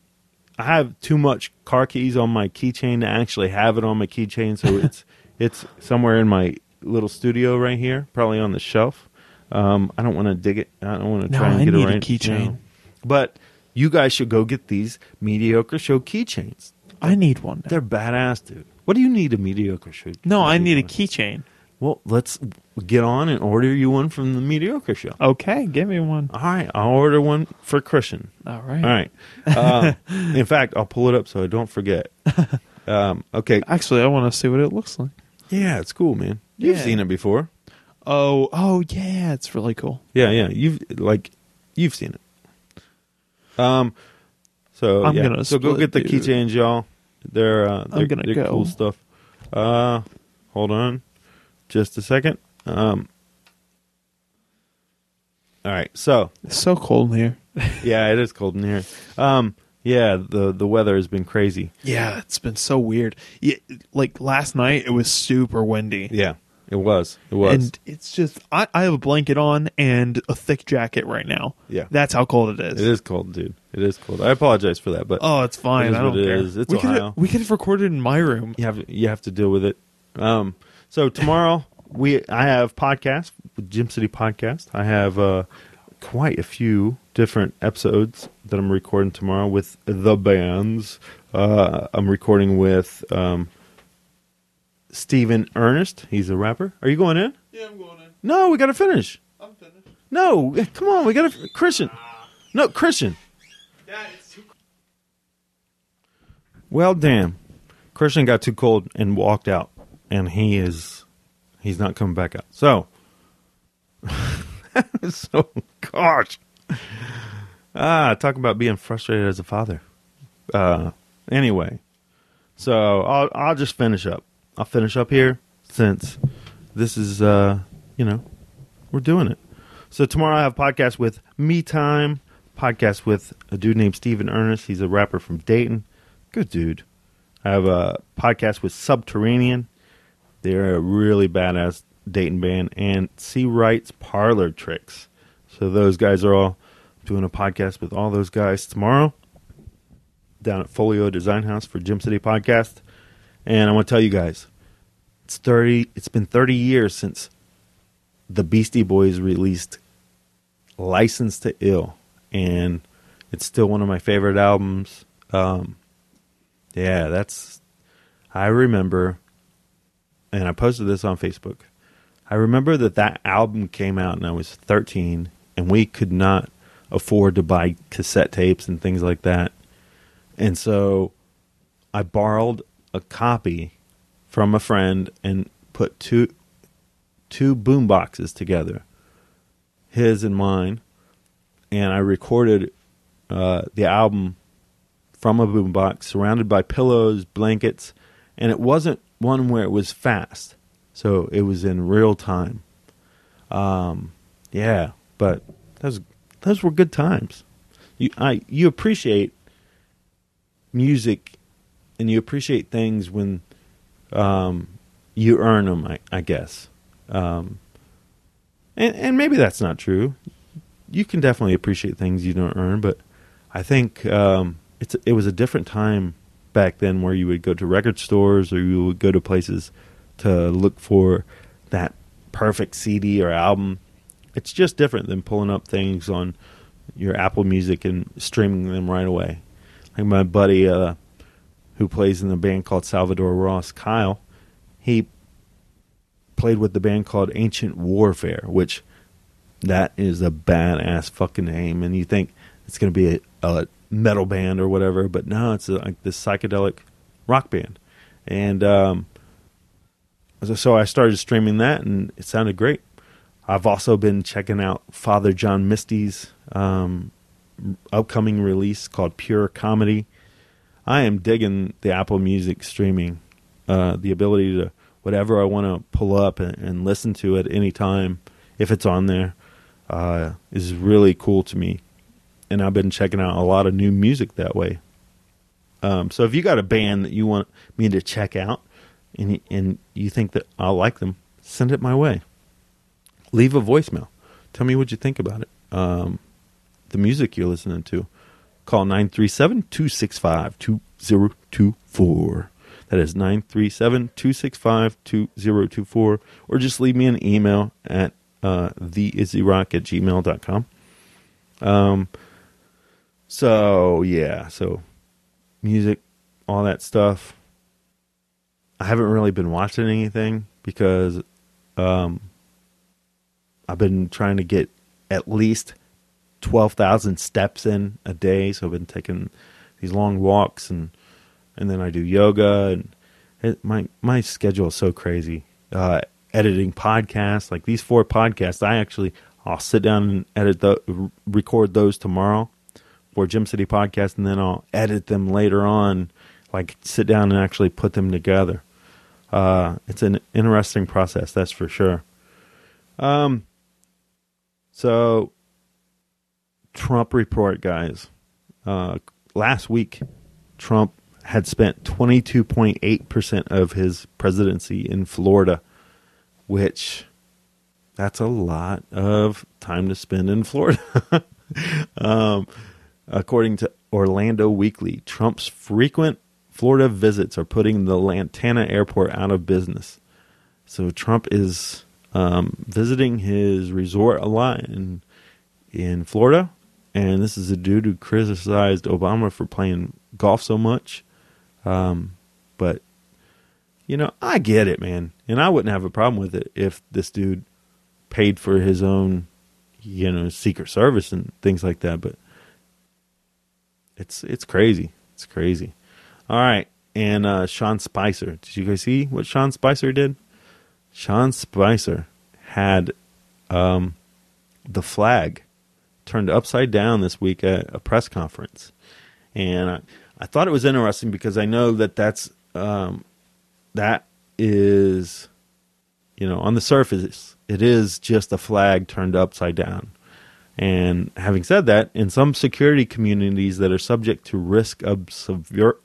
Speaker 2: I have too much car keys on my keychain to actually have it on my keychain, so it's it's somewhere in my little studio right here, probably on the shelf. Um, I don't want to dig it. I don't want to
Speaker 8: No,
Speaker 2: try and
Speaker 8: I
Speaker 2: get
Speaker 8: need
Speaker 2: it
Speaker 8: a
Speaker 2: right.
Speaker 8: keychain.
Speaker 2: now. But you guys should go get these mediocre show keychains.
Speaker 8: I need one. now.
Speaker 2: They're badass, dude. What do you need a mediocre show?
Speaker 8: No, I need a
Speaker 2: key.
Speaker 8: keychain.
Speaker 2: Well, let's get on and order you one from the mediocre show.
Speaker 8: Okay, give me one.
Speaker 2: All right, I'll order one for Christian.
Speaker 8: All right.
Speaker 2: All right. Uh, in fact, I'll pull it up so I don't forget. Um, okay.
Speaker 8: Actually, I want to see what it looks like.
Speaker 2: Yeah, it's cool, man. You've
Speaker 8: Yeah.
Speaker 2: seen it before.
Speaker 8: Oh, oh yeah, it's really cool.
Speaker 2: Yeah, yeah. You've like you've seen it. Um. So
Speaker 8: I'm
Speaker 2: yeah.
Speaker 8: gonna
Speaker 2: so go get the keychains, y'all. They're uh, they're,
Speaker 8: gonna
Speaker 2: they're
Speaker 8: go.
Speaker 2: cool stuff. Uh, hold on, just a second. Um. All right. So
Speaker 8: It's so cold in here.
Speaker 2: yeah, it is cold in here. Um. Yeah, the the weather has been crazy.
Speaker 8: Yeah, it's been so weird. Yeah, like last night, it was super windy.
Speaker 2: Yeah, it was. It was.
Speaker 8: And it's just, I, I have a blanket on and a thick jacket right now.
Speaker 2: Yeah.
Speaker 8: That's how cold it is.
Speaker 2: It is cold, dude. It is cold. I apologize for that, but
Speaker 8: Oh, it's fine.
Speaker 2: It is
Speaker 8: I don't
Speaker 2: what it
Speaker 8: care.
Speaker 2: is. It's
Speaker 8: we could
Speaker 2: Ohio.
Speaker 8: we could have recorded in my room.
Speaker 2: you have you have to deal with it. Um, so tomorrow we I have podcast Gem City Podcast. I have uh, quite a few different episodes that I'm recording tomorrow with the bands. Uh, I'm recording with um, Stephen Ernest. He's a rapper. Are you going in?
Speaker 8: Yeah, I'm going in.
Speaker 2: No, we got to finish.
Speaker 8: I'm finished.
Speaker 2: No, come on, we got to Christian. No, Christian.
Speaker 8: Yeah, it's too
Speaker 2: Well, damn. Christian got too cold and walked out, and he is he's not coming back out. So, so gosh, ah, talk about being frustrated as a father. Uh, anyway, so I'll I'll just finish up. I'll finish up here since this is uh you know we're doing it. So tomorrow I have podcast with Me Time, podcast with a dude named Steven Ernest. He's a rapper from Dayton. Good dude. I have a podcast with Subterranean. They're a really badass Dayton band. And C. Wright's Parlor Tricks. So those guys are all doing a podcast with all those guys tomorrow down at Folio Design House for Gem City Podcast. And I want to tell you guys, it's thirty. It's been thirty years since the Beastie Boys released "License to Ill," and it's still one of my favorite albums. Um, yeah, that's. I remember, and I posted this on Facebook. I remember that that album came out, and I was thirteen, and we could not afford to buy cassette tapes and things like that, and so I borrowed a copy from a friend and put two two boom boxes together, his and mine, and I recorded uh, the album from a boombox, surrounded by pillows, blankets, and it wasn't one where it was fast, so it was in real time. Um, yeah, but those those were good times. You I you appreciate music, and you appreciate things when um, you earn them. I, I guess, um, and and maybe that's not true. You can definitely appreciate things you don't earn, but I think um, it's it was a different time back then where you would go to record stores or you would go to places to look for that perfect CD or album. It's just different than pulling up things on your Apple Music and streaming them right away. Like my buddy uh, who plays in the band called Salvador Ross, Kyle, he played with the band called Ancient Warfare, which that is a badass fucking name. And you think it's going to be a, a metal band or whatever, but no, it's a, like this psychedelic rock band. And um, so- so I started streaming that, and it sounded great. I've also been checking out Father John Misty's um, upcoming release called Pure Comedy. I am digging the Apple Music streaming, uh, the ability to whatever I want to pull up and, and listen to at any time if it's on there uh, is really cool to me. And I've been checking out a lot of new music that way. Um, so if you got a band that you want me to check out and and you think that I'll like them, send it my way. Leave a voicemail. Tell me what you think about it. Um, the music you're listening to. Call 937-265-2024. That is 937-265-2024. Or just leave me an email at uh, theizzyrock at gmail.com. Um, so, yeah. So, music, all that stuff. I haven't really been watching anything because um, I've been trying to get at least 12,000 steps in a day. So I've been taking these long walks and and then I do yoga and it, my my schedule is so crazy. Uh, editing podcasts like these four podcasts, I actually I'll sit down and edit the record those tomorrow for Gem City Podcast, and then I'll edit them later on. Like sit down and actually put them together. Uh, it's an interesting process, that's for sure. Um, so Trump report, guys. Uh, last week, Trump had spent 22.8% of his presidency in Florida, which that's a lot of time to spend in Florida. um, according to Orlando Weekly, Trump's frequent Florida visits are putting the Lantana airport out of business. So Trump is um, visiting his resort a lot in in Florida, and this is a dude who criticized Obama for playing golf so much. Um, but you know, I get it, man, and I wouldn't have a problem with it if this dude paid for his own, you know, Secret Service and things like that. But it's it's crazy. It's crazy. All right, and uh, Sean Spicer. Did you guys see what Sean Spicer did? Sean Spicer had um, the flag turned upside down this week at a press conference, and I, I thought it was interesting because I know that that's um, that is, you know, on the surface it is just a flag turned upside down. And having said that, in some security communities that are subject to risk of severe,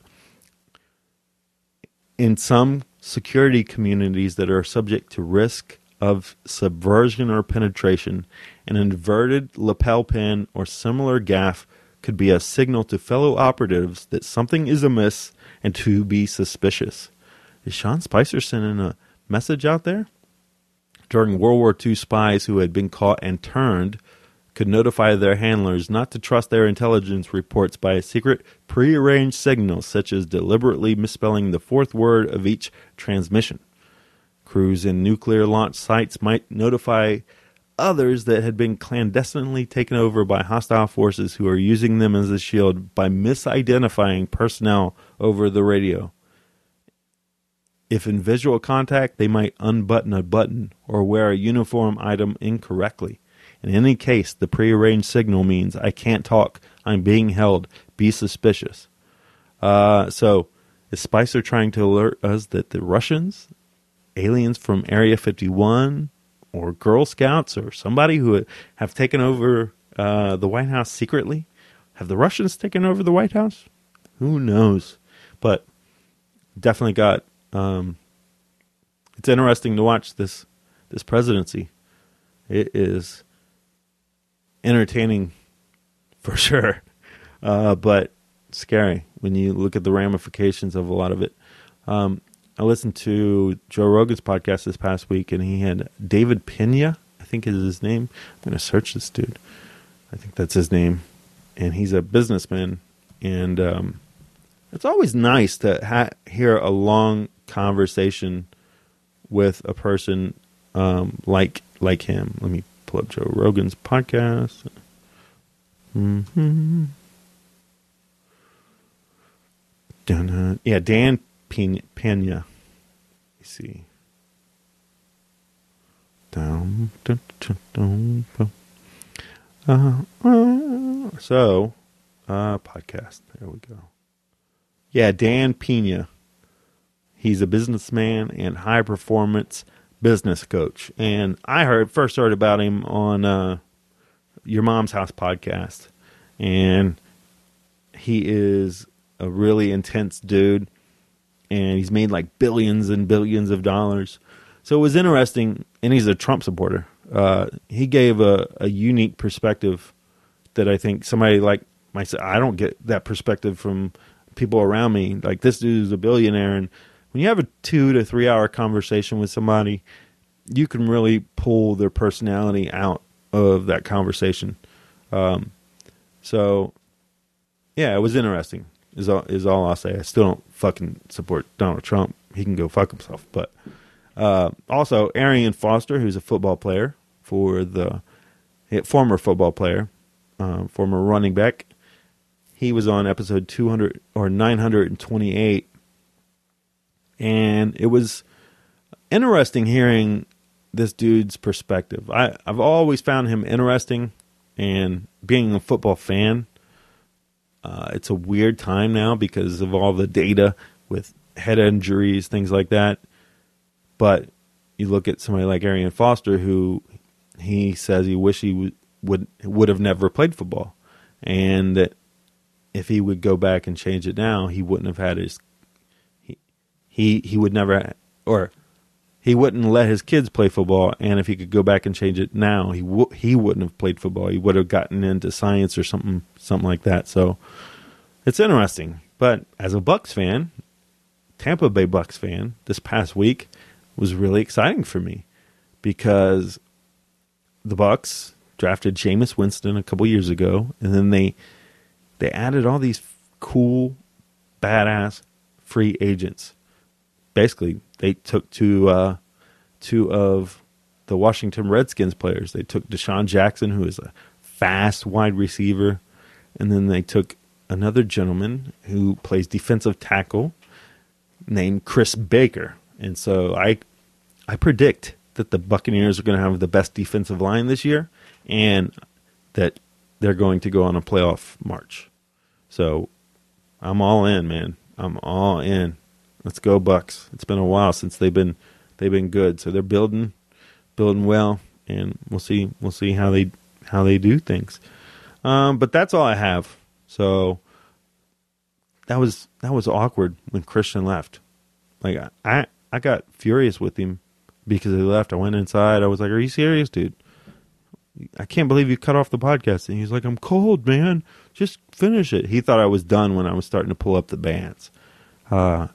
Speaker 2: in some security communities that are subject to risk of subversion or penetration, an inverted lapel pin or similar gaff could be a signal to fellow operatives that something is amiss and to be suspicious. Is Sean Spicer sending a message out there? During World War II, spies who had been caught and turned could notify their handlers not to trust their intelligence reports by a secret prearranged signal, such as deliberately misspelling the fourth word of each transmission. Crews in nuclear launch sites might notify others that had been clandestinely taken over by hostile forces who are using them as a shield by misidentifying personnel over the radio. If in visual contact, they might unbutton a button or wear a uniform item incorrectly. In any case, the prearranged signal means I can't talk. I'm being held. Be suspicious. Uh, so, is Spicer trying to alert us that the Russians, aliens from Area 51, or Girl Scouts, or somebody who have taken over uh, the White House secretly? Have the Russians taken over the White House? Who knows? But definitely got. Um, it's interesting to watch this this presidency. It is entertaining for sure, uh, but scary when you look at the ramifications of a lot of it. Um, I listened to Joe Rogan's podcast this past week, and he had David Pena, I think is his name. I'm going to search this dude. I think that's his name, and he's a businessman, and um, it's always nice to ha- hear a long conversation with a person um, like like him. Let me pull up Joe Rogan's podcast. Mm-hmm. Dun, yeah, Dan Pena. Pena. Let's see. Down, dun, dun, dun, dun. Uh, uh, so, uh, podcast. There we go. Yeah, Dan Pena. He's a businessman and high performance business coach. And I heard first heard about him on uh, your mom's house podcast. And he is a really intense dude and he's made like billions and billions of dollars. So it was interesting and he's a Trump supporter. Uh, he gave a, a unique perspective that I think somebody like myself I don't get that perspective from people around me. Like this dude is a billionaire and when you have a two to three hour conversation with somebody, you can really pull their personality out of that conversation. Um, so, yeah, it was interesting. Is all is all I'll say. I still don't fucking support Donald Trump. He can go fuck himself. But uh, also, Arian Foster, who's a football player for the former football player, uh, former running back. He was on episode 200 or 928, and it was interesting hearing this dude's perspective. I, I've always found him interesting, and being a football fan, uh, it's a weird time now because of all the data with head injuries, things like that. But you look at somebody like Arian Foster, who he says he wish he would would, would have never played football, and that if he would go back and change it now, he wouldn't have had his he, he would never or he wouldn't let his kids play football, and if he could go back and change it now, he w- he wouldn't have played football. He would have gotten into science or something something like that. So it's interesting. But as a Bucks fan, Tampa Bay Bucks fan, this past week was really exciting for me because the Bucks drafted Jameis Winston a couple years ago, and then they they added all these cool, badass free agents. Basically, they took two uh, two of the Washington Redskins players. They took DeSean Jackson, who is a fast wide receiver, and then they took another gentleman who plays defensive tackle named Chris Baker. And so I I predict that the Buccaneers are going to have the best defensive line this year and that they're going to go on a playoff march. So I'm all in, man. I'm all in. Let's go Bucks. It's been a while since they've been they've been good. So they're building building well and we'll see we'll see how they how they do things. Um, but that's all I have. So that was that was awkward when Christian left. Like I I got furious with him because he left. I went inside. I was like, "Are you serious, dude? I can't believe you cut off the podcast." And he's like, "I'm cold, man. Just finish it." He thought I was done when I was starting to pull up the bands. Uh,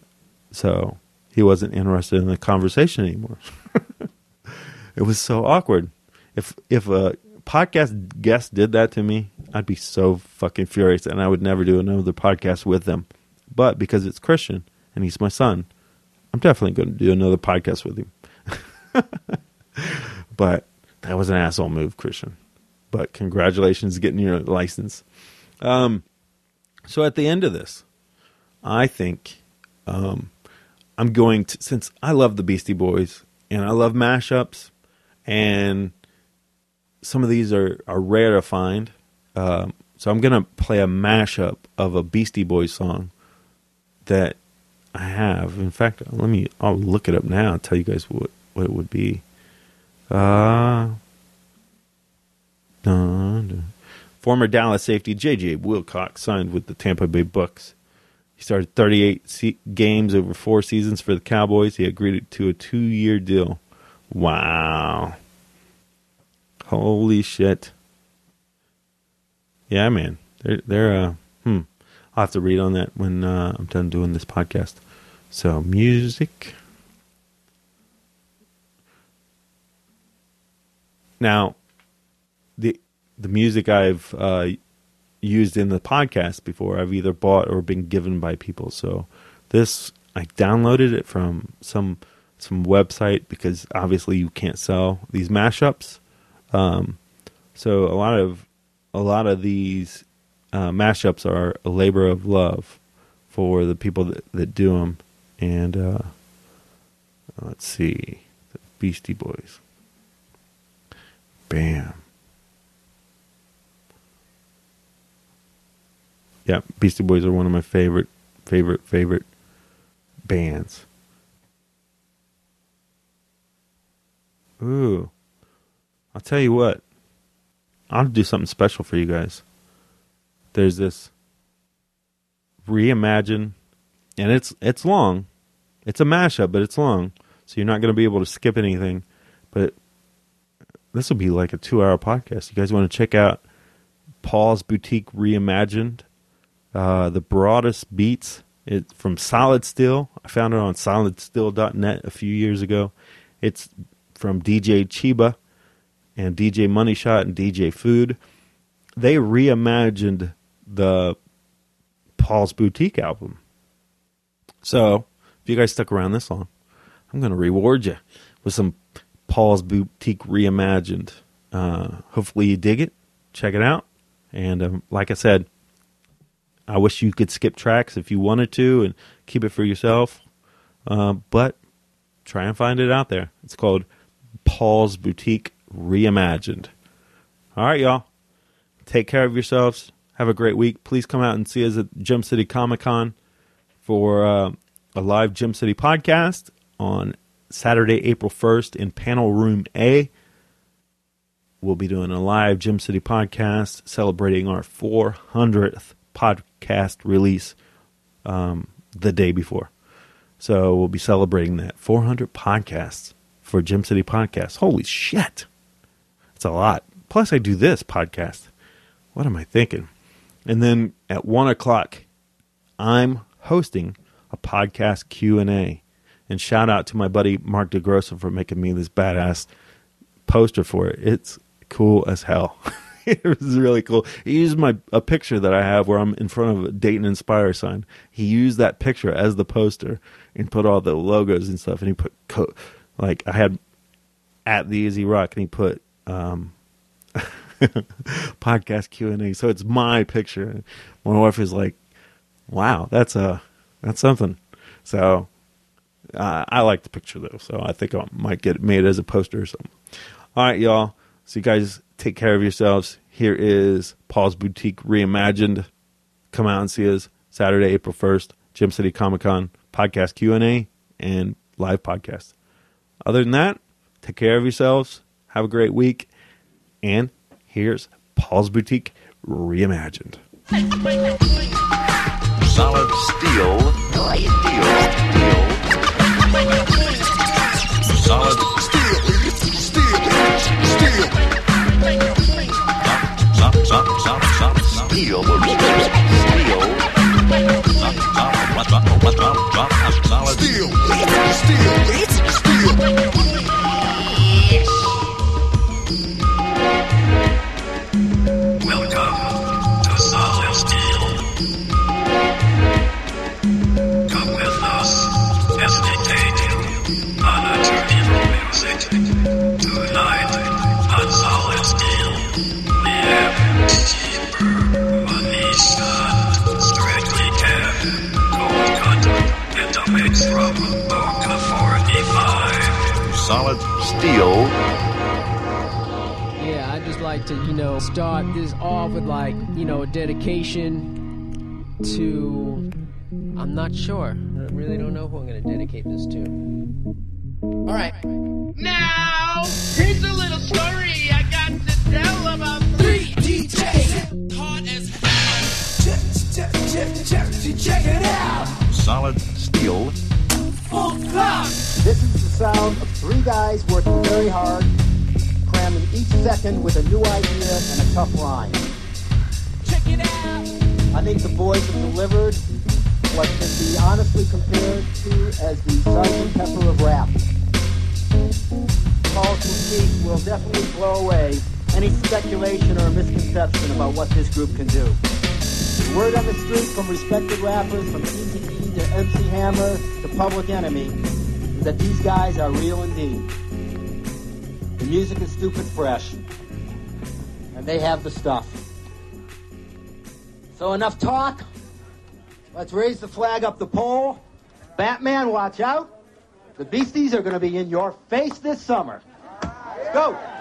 Speaker 2: so he wasn't interested in the conversation anymore. it was so awkward. If if a podcast guest did that to me, I'd be so fucking furious, and I would never do another podcast with them. But because it's Christian and he's my son, I'm definitely going to do another podcast with him. but that was an asshole move, Christian. But congratulations getting your license. Um, so at the end of this, I think um, I'm going to since I love the Beastie Boys and I love mashups, and some of these are are rare to find. Um, so I'm gonna play a mashup of a Beastie Boys song that I have. In fact, let me. I'll look it up now. and tell you guys what what it would be. Uh, dun, dun. Former Dallas safety J.J. Wilcox signed with the Tampa Bay Bucks. He started 38 se- games over four seasons for the Cowboys. He agreed to a two-year deal. Wow. Holy shit. Yeah, man. They're they're uh hmm. I'll have to read on that when uh, I'm done doing this podcast. So music. Now, the the music I've uh, used in the podcast before, I've either bought or been given by people. So this I downloaded it from some some website because obviously you can't sell these mashups. Um, so a lot of a lot of these uh, mashups are a labor of love for the people that, that do them. And uh, let's see, the Beastie Boys. Bam. Yeah, Beastie Boys are one of my favorite favorite favorite bands. Ooh. I'll tell you what. I'll do something special for you guys. There's this reimagine and it's it's long. It's a mashup, but it's long. So you're not going to be able to skip anything. But this will be like a 2-hour podcast. You guys want to check out Paul's Boutique Reimagined, uh, the broadest beats it, from Solid Steel. I found it on solidsteel.net a few years ago. It's from DJ Cheeba and DJ Moneyshot and DJ Food. They reimagined the Paul's Boutique album. So, if you guys stuck around this long, I'm going to reward you with some Paul's Boutique reimagined. Uh, hopefully, you dig it. Check it out. And um, like I said, I wish you could skip tracks if you wanted to and keep it for yourself. Uh, but try and find it out there. It's called Paul's Boutique Reimagined. All right, y'all. Take care of yourselves. Have a great week. Please come out and see us at Gem City Comic Con for uh, a live Gem City podcast on Saturday, April 1st in Panel Room A. We'll be doing a live Gem City podcast celebrating our 400th podcast release um, the day before. So we'll be celebrating that 400 podcasts for Gem City Podcast. Holy shit. That's a lot. Plus, I do this podcast. What am I thinking? And then at one o'clock, I'm hosting a podcast Q and A. And shout out to my buddy Mark DeGrosso for making me this badass poster for it. It's cool as hell. it was really cool. He used my a picture that I have where I'm in front of a Dayton Inspire sign. He used that picture as the poster and put all the logos and stuff. And he put co- like I had at the Izzy Rock, and he put um, podcast Q and A. So it's my picture. My wife is like, "Wow, that's a that's something." So uh, I like the picture though, so I think I might get it made as a poster or something. All right, y'all. So you guys take care of yourselves. Here is Paul's Boutique Reimagined. Come out and see us Saturday, April first, Gem City Comic Con podcast Q and live podcast. Other than that, take care of yourselves. Have a great week. And here's Paul's Boutique Reimagined.
Speaker 10: Solid steel. Steel. Solid steel. Steel. Steel. Solid, solid, Solid steel.
Speaker 11: Yeah, I'd just like to, you know, start this off with like, you know, a dedication to. I'm not sure. I really don't know who I'm going to dedicate this to. All right.
Speaker 12: Now, here's a little story I got to tell about three DJs. Hot as hell. Check, check, check, check, check it out.
Speaker 10: Solid steel.
Speaker 12: Full clock.
Speaker 13: This is sound of three guys working very hard, cramming each second with a new idea and a tough rhyme.
Speaker 12: Check it out.
Speaker 13: I think the boys have delivered what can be honestly compared to as the Sergeant Pepper of rap. Paul's Boutique will definitely blow away any speculation or misconception about what this group can do. Word on the street from respected rappers from Easy E to MC Hammer to Public Enemy is that these guys are real indeed. The music is stupid fresh, and they have the stuff. So enough talk. Let's raise the flag up the pole. Batman, watch out. The Beasties are going to be in your face this summer. Let's go.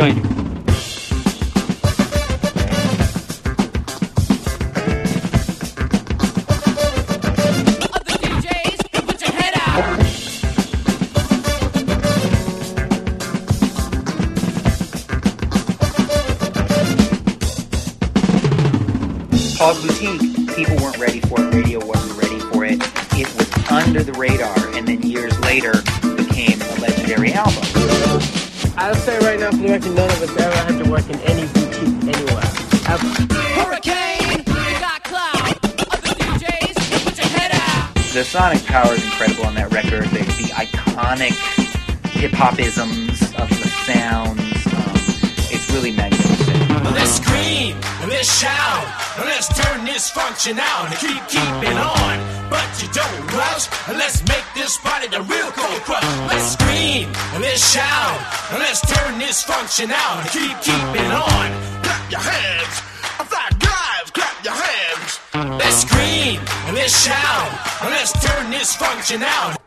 Speaker 11: join you. fact none of us ever have to work in any boutique anywhere. Ever.
Speaker 12: Hurricane, got cloud, other DJs, put your head out.
Speaker 14: The sonic power is incredible on that record. The, the iconic hip hop isms of the sounds. Um, it's really magnificent.
Speaker 12: Let's scream, let's shout, let's turn this function out and keep keeping on. But you don't rush, let's make this real cold. Let's scream, let's shout, let's turn this function out. Keep keeping on. Clap your hands. Fly guys, clap your hands. Let's scream, let's shout, let's turn this function out.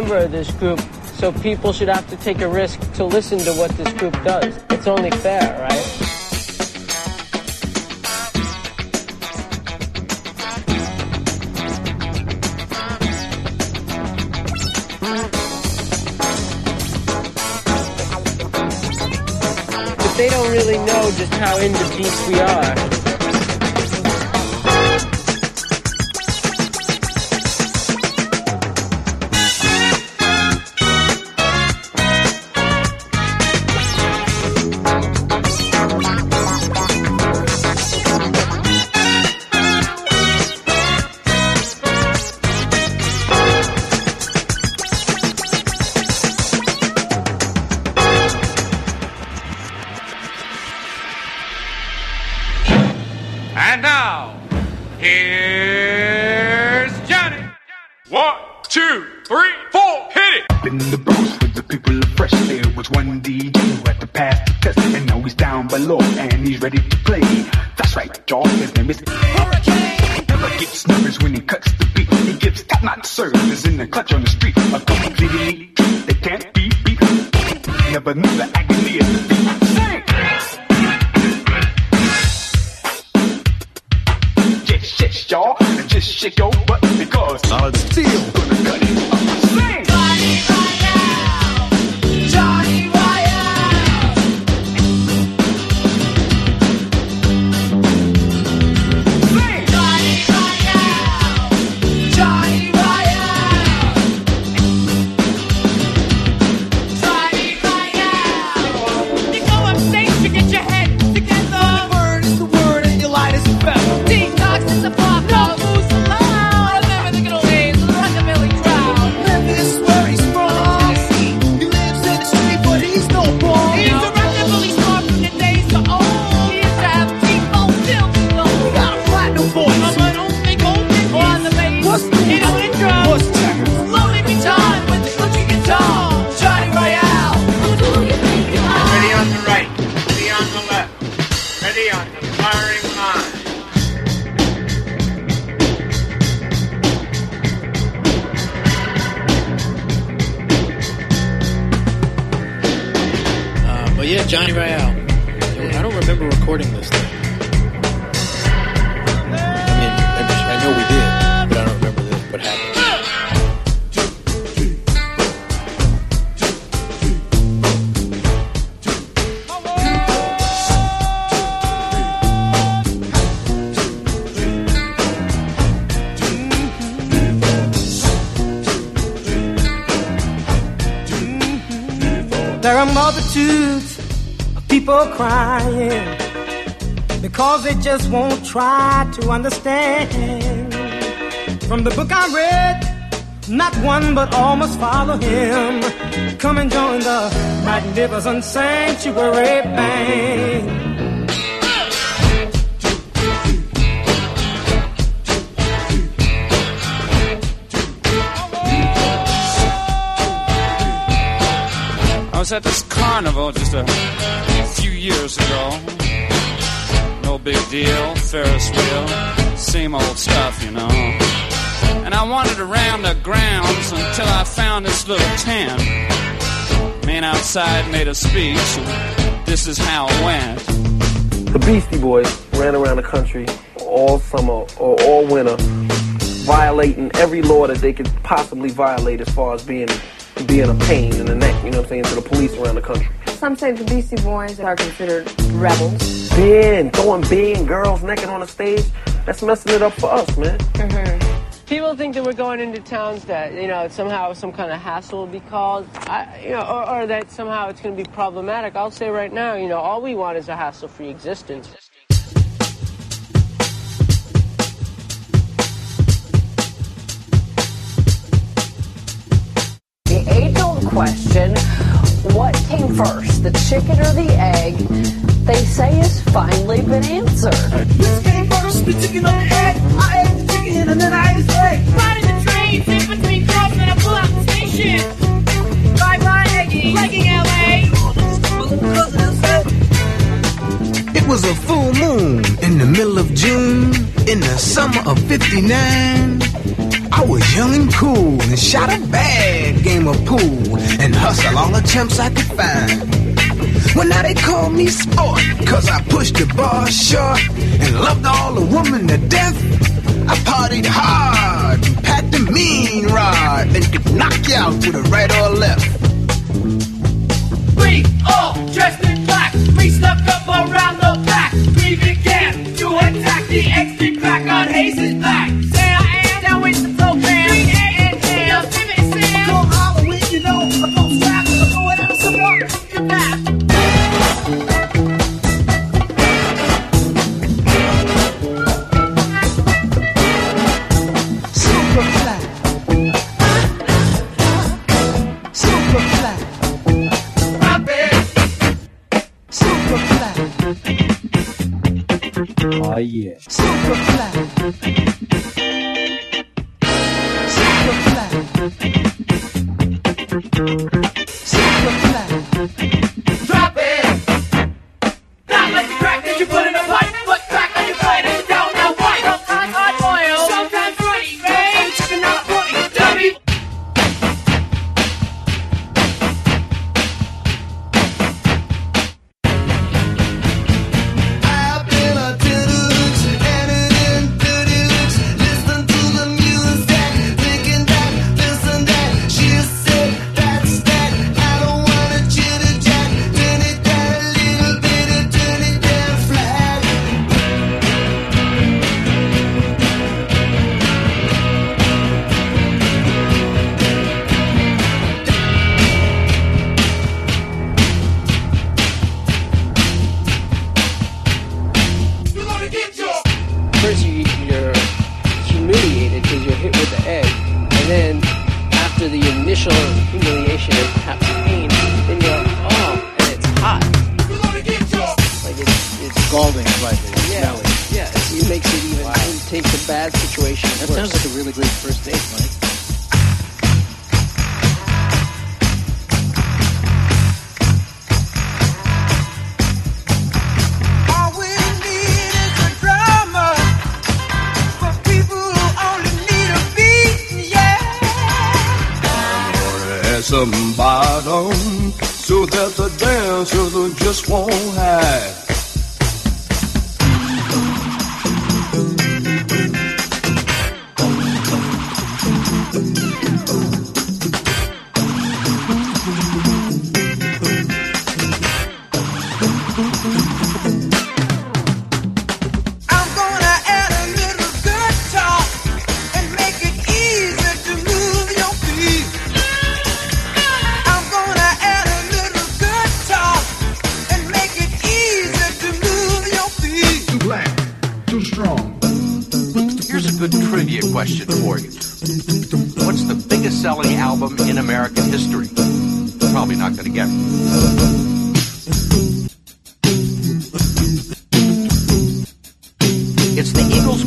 Speaker 11: Member of this group, so people should have to take a risk to listen to what this group does. It's only fair, right? They don't really know just how into beast we are.
Speaker 15: Just
Speaker 16: won't try to understand. From the book I read, not one but all must follow him. Come and join the magnificent sanctuary band.
Speaker 17: I was at this carnival just a few years ago. No big deal, Ferris wheel, same old stuff, you know. And I wandered around the grounds until I found this little tent. Man outside made a speech, and this is how it went.
Speaker 18: The Beastie Boys ran around the country all summer or all winter, violating every law that they could possibly violate as far as being being a pain in the neck, you know what I'm saying, to the police around the country.
Speaker 19: Some say the Beastie Boys are considered rebels.
Speaker 18: Being, throwing being girls naked on the stage, that's messing it up for us, man. Mm-hmm.
Speaker 11: People think that we're going into towns that you know somehow some kind of hassle will be caused, I, you know, or, or that somehow it's going to be problematic. I'll say right now, you know, all we want is a hassle-free existence.
Speaker 12: attempts I
Speaker 20: could find. Well, now they call me sport, cause I pushed the bar short and loved all the women to death. I partied hard and packed a mean rod and could knock you out to the right or left.
Speaker 21: We all dressed in black, we stuck up
Speaker 17: alright.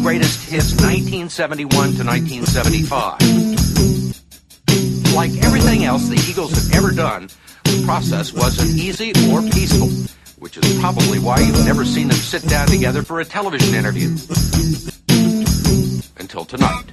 Speaker 17: greatest hits 1971 to 1975. Like everything else the Eagles have ever done, the process wasn't easy or peaceful, which is probably why you've never seen them sit down together for a television interview. Until tonight.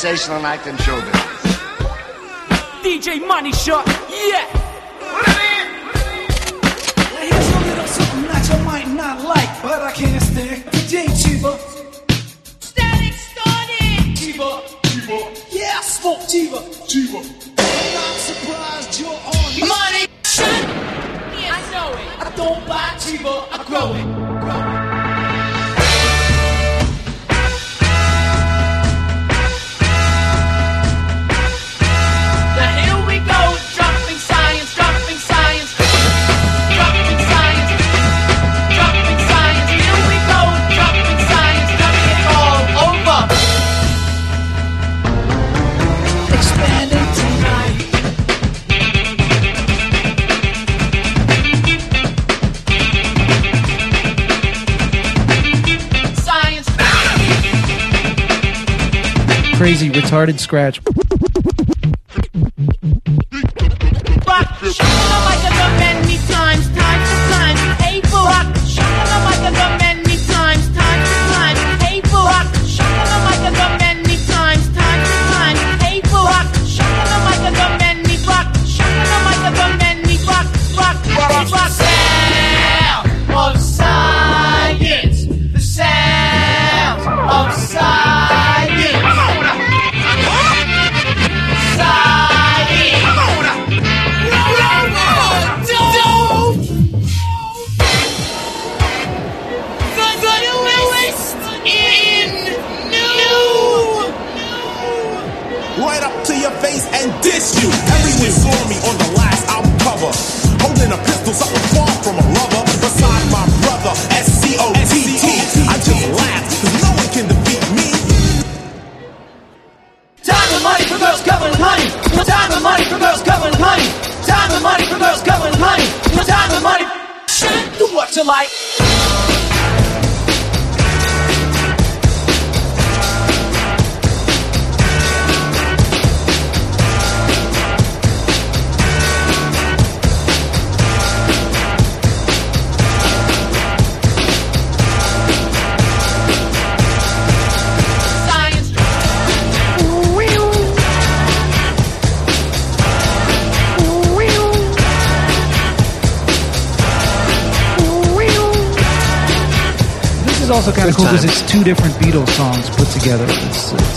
Speaker 22: sensational act in show business.
Speaker 21: DJ Moneyshot, yeah!
Speaker 11: retarded scratch. two different Beatles songs put together. It's, uh,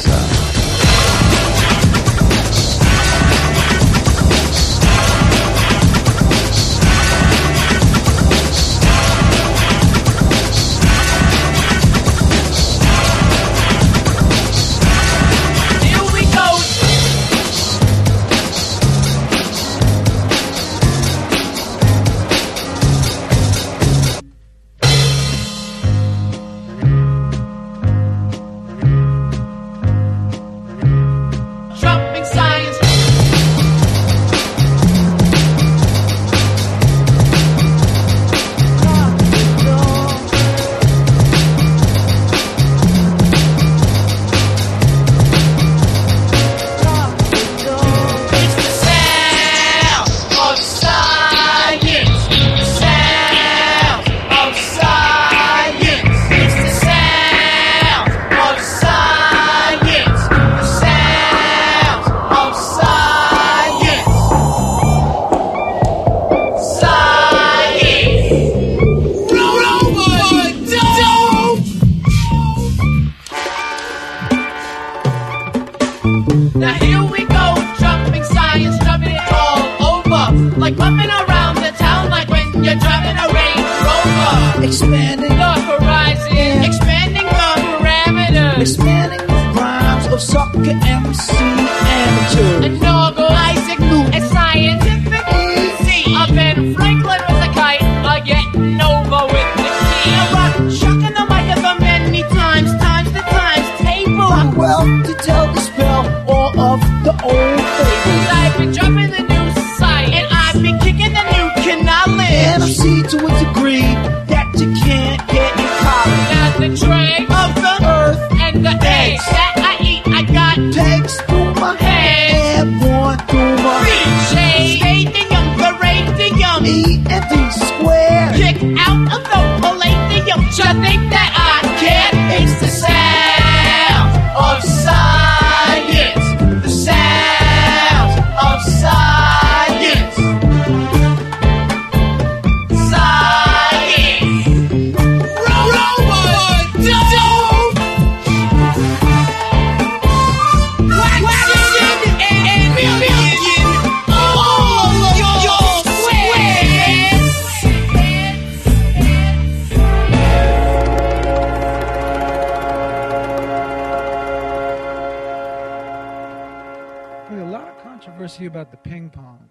Speaker 11: about the ping pong.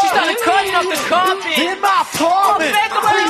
Speaker 11: She started cutting up the coffee.
Speaker 23: In my apartment.
Speaker 11: Oh,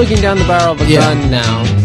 Speaker 11: looking down the barrel of a
Speaker 21: yeah.
Speaker 11: gun now.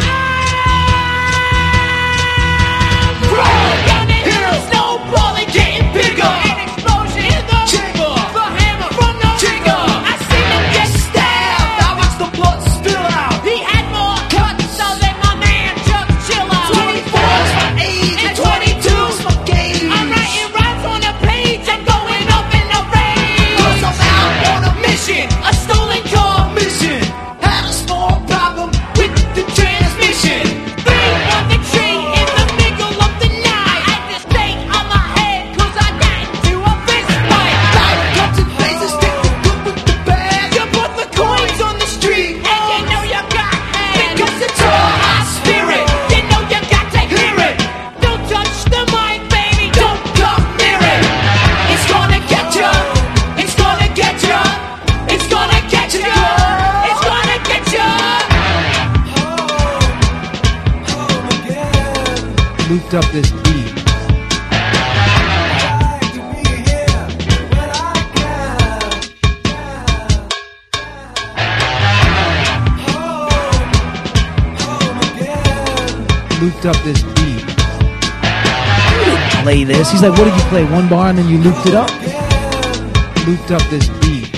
Speaker 21: like, what did you play? One bar and then you looped it up? Looped up this beat.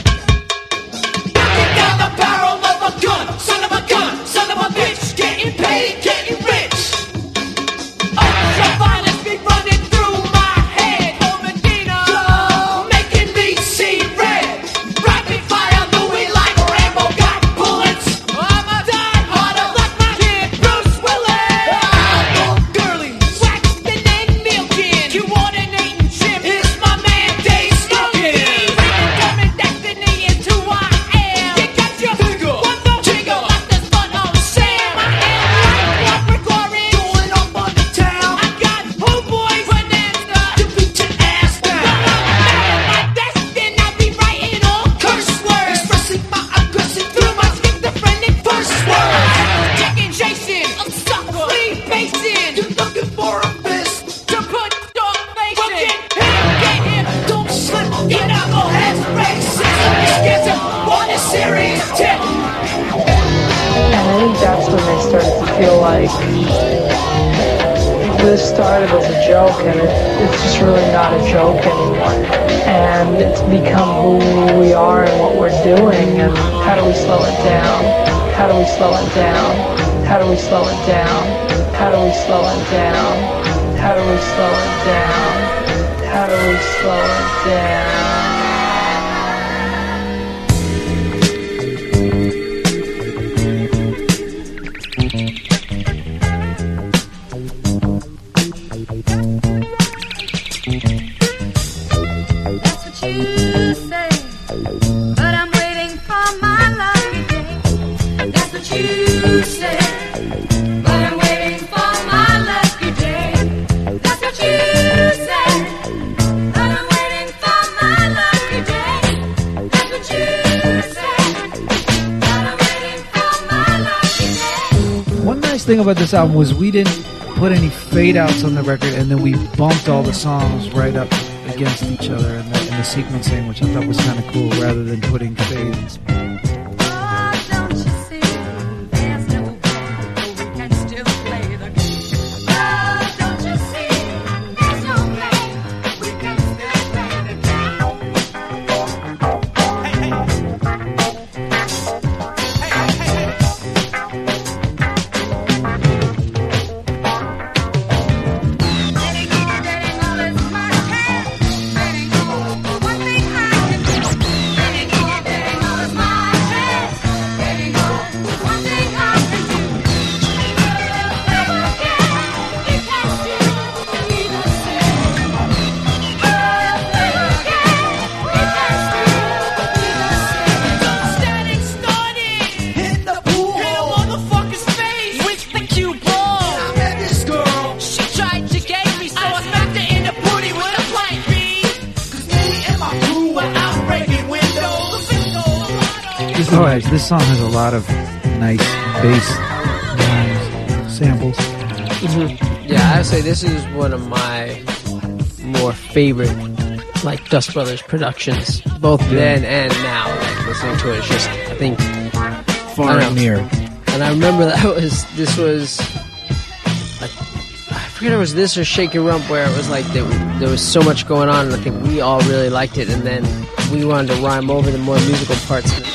Speaker 24: joke, and it's, it's just really not a joke anymore. And it's become who we are and what we're doing, and how do we slow it down? How do we slow it down? How do we slow it down? How do we slow it down? How do we slow it down? How do we slow it down?
Speaker 21: about this album was we didn't put any fade outs on the record, and then we bumped all the songs right up against each other in the, in the sequencing, which I thought was kind of cool, rather than putting fades.
Speaker 23: this
Speaker 21: song has a lot of nice bass samples. Mm-hmm.
Speaker 11: Yeah, I would say this is one of my more favorite, like Dust Brothers productions, both yeah. then and now. Like listening to it, it's just I think
Speaker 21: far
Speaker 11: I
Speaker 21: and near.
Speaker 11: And I remember that was this was I forget it was this or Shake Rump where it was like there was so much going on, and I think we all really liked it, and then we wanted to rhyme over the more musical parts.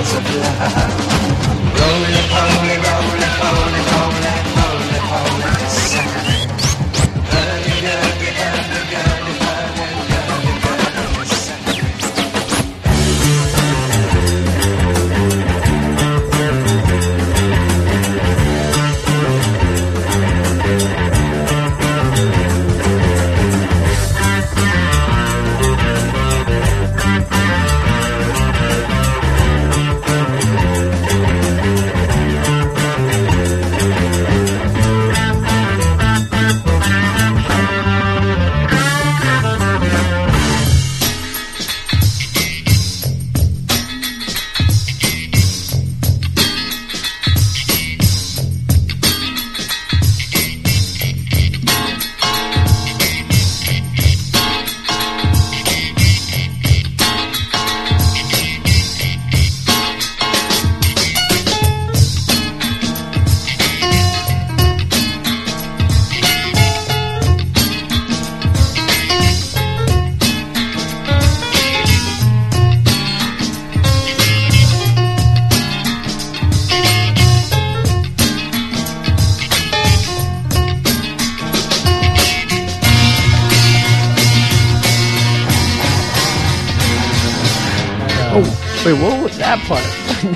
Speaker 25: It's a
Speaker 12: fly.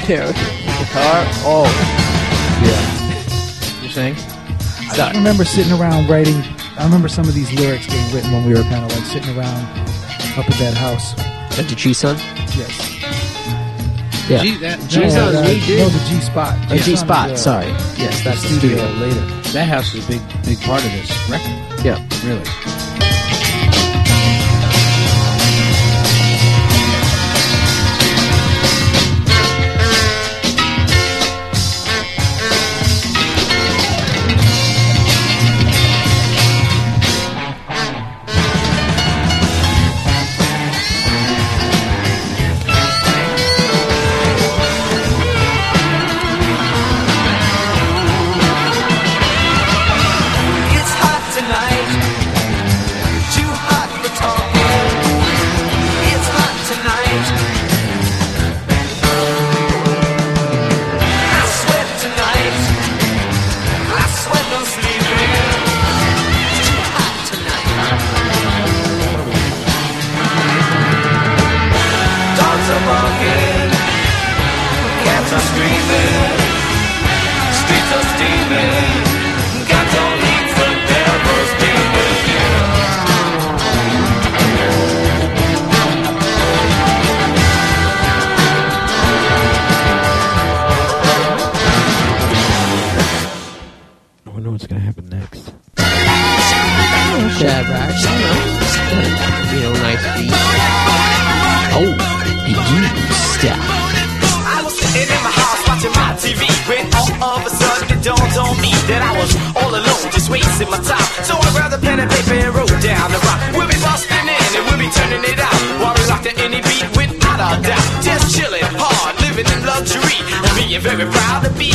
Speaker 12: There, guitar. Oh,
Speaker 26: Yeah.
Speaker 27: You're saying?
Speaker 26: I remember sitting around writing. I remember some of these lyrics being written when we were kind of like sitting around up at that house.
Speaker 12: at the G-Son.
Speaker 26: Yes.
Speaker 12: Yeah,
Speaker 27: G- that-
Speaker 12: G
Speaker 26: No,
Speaker 12: Sun.
Speaker 26: that-
Speaker 12: We did.
Speaker 26: No, the G spot.
Speaker 12: Oh, G
Speaker 26: Sun
Speaker 12: Spot.
Speaker 26: is, uh,
Speaker 12: Sorry. Yes,
Speaker 26: the
Speaker 12: that's the
Speaker 26: studio
Speaker 12: studio.
Speaker 26: later.
Speaker 27: That house was a big, big part of this record.
Speaker 12: Yeah.
Speaker 27: Really.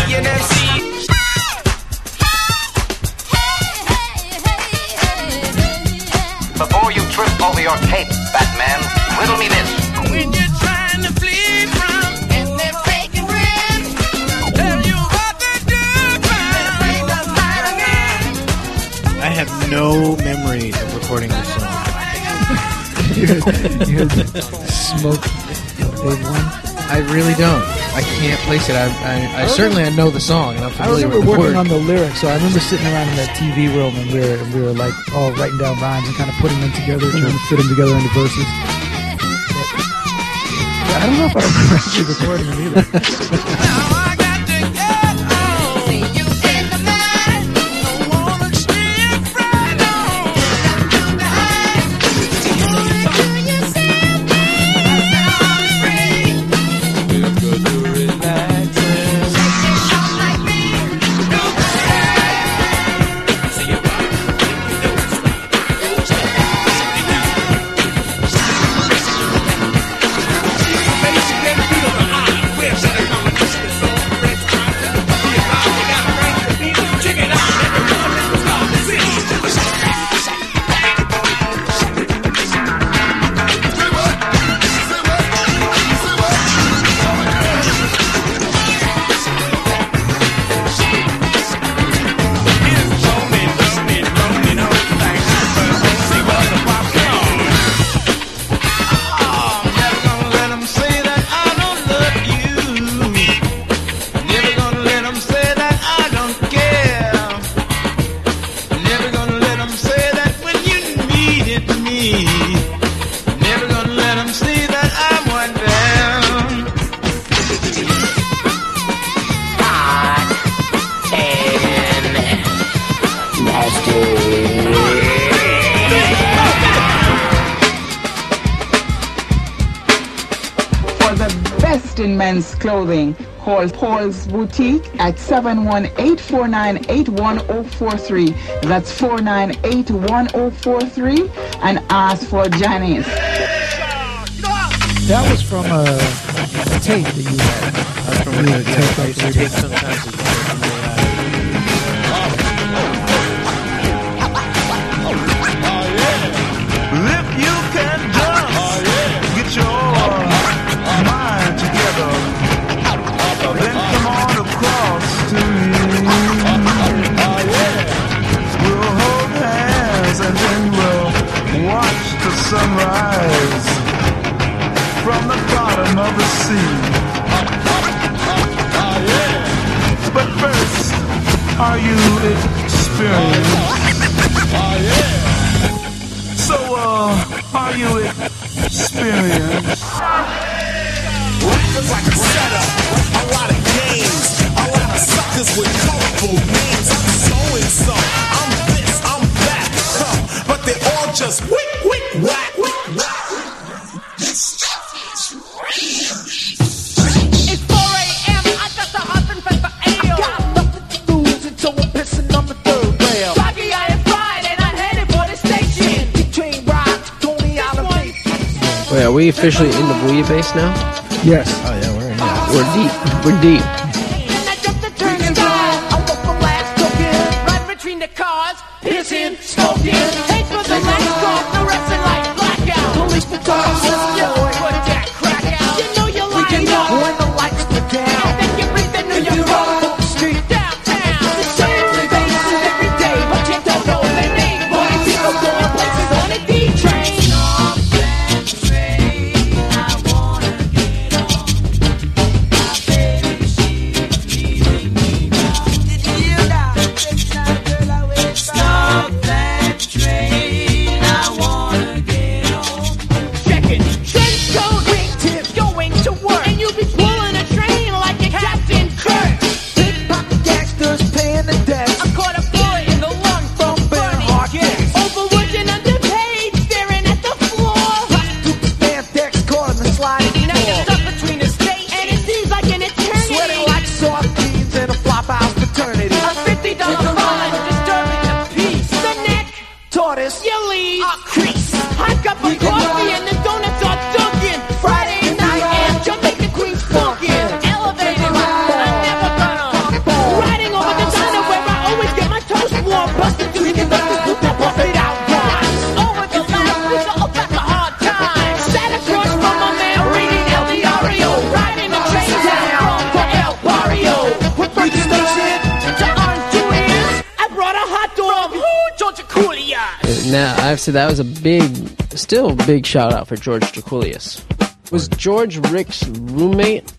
Speaker 28: Proud to be an MC.
Speaker 22: Before you trip over your tape, Batman, riddle me this.
Speaker 28: When you're trying to flee from and they're faking friends, tell you what to do,
Speaker 27: I have no memory of recording this song.
Speaker 26: you had smoke big one.
Speaker 27: I really don't. I can't place it. I, I, I certainly I know the song and I'm
Speaker 26: I
Speaker 27: familiar
Speaker 26: remember
Speaker 27: with the
Speaker 26: working
Speaker 27: word.
Speaker 26: on the lyrics, so I remember sitting around in that TV room and we were we were like all writing down rhymes and kind of putting them together, trying to fit them together into verses. But, yeah, I don't know if I remember actually recording it either.
Speaker 29: call Paul's Boutique at 718-498-1043. That's 498-1043 and ask for Janice.
Speaker 26: That was from a, a tape that you had.
Speaker 27: That's from
Speaker 26: You
Speaker 27: a
Speaker 26: had
Speaker 27: tape,
Speaker 26: taped
Speaker 27: I used to take sometimes
Speaker 23: rise from the bottom of the sea. Oh yeah!
Speaker 25: But first, are you experienced? Oh yeah! So, uh, are you experienced?
Speaker 6: Rappers like a setup, a lot of games, a lot of suckers with colorful names. I'm so and so, I'm this, I'm that, huh, but they're all just wick, wick, whack.
Speaker 11: we officially in the booyah base now?
Speaker 21: Yes.
Speaker 5: Oh yeah, we're in. Yeah.
Speaker 11: We're deep. We're deep.
Speaker 23: that
Speaker 11: was a big, still big shout out for George Drakoulias. Was George Rick's roommate?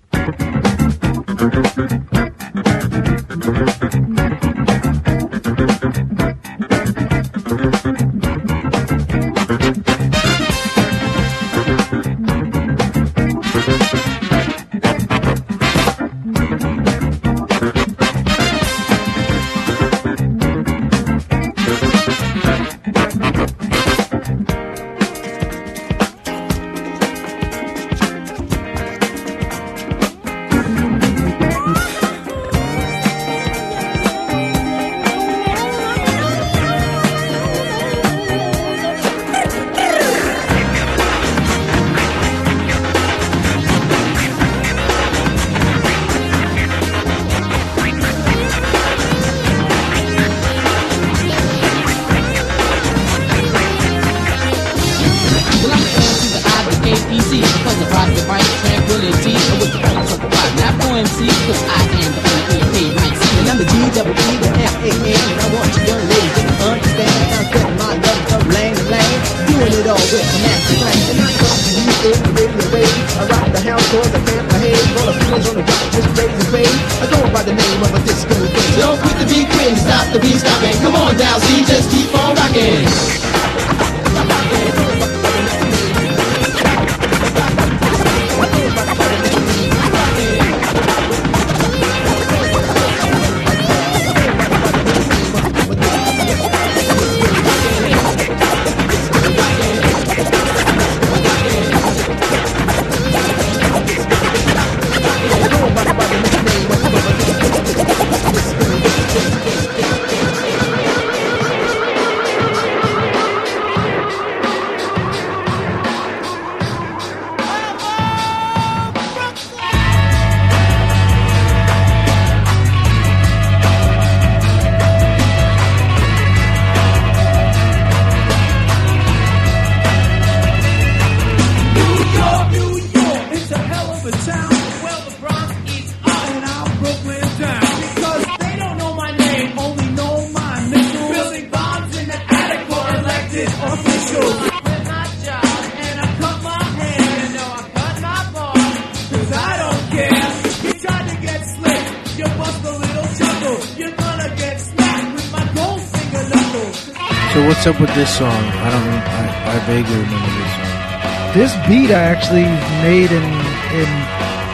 Speaker 27: What's up with this song? I don't. I, I vaguely remember this song.
Speaker 26: This beat I actually made in in,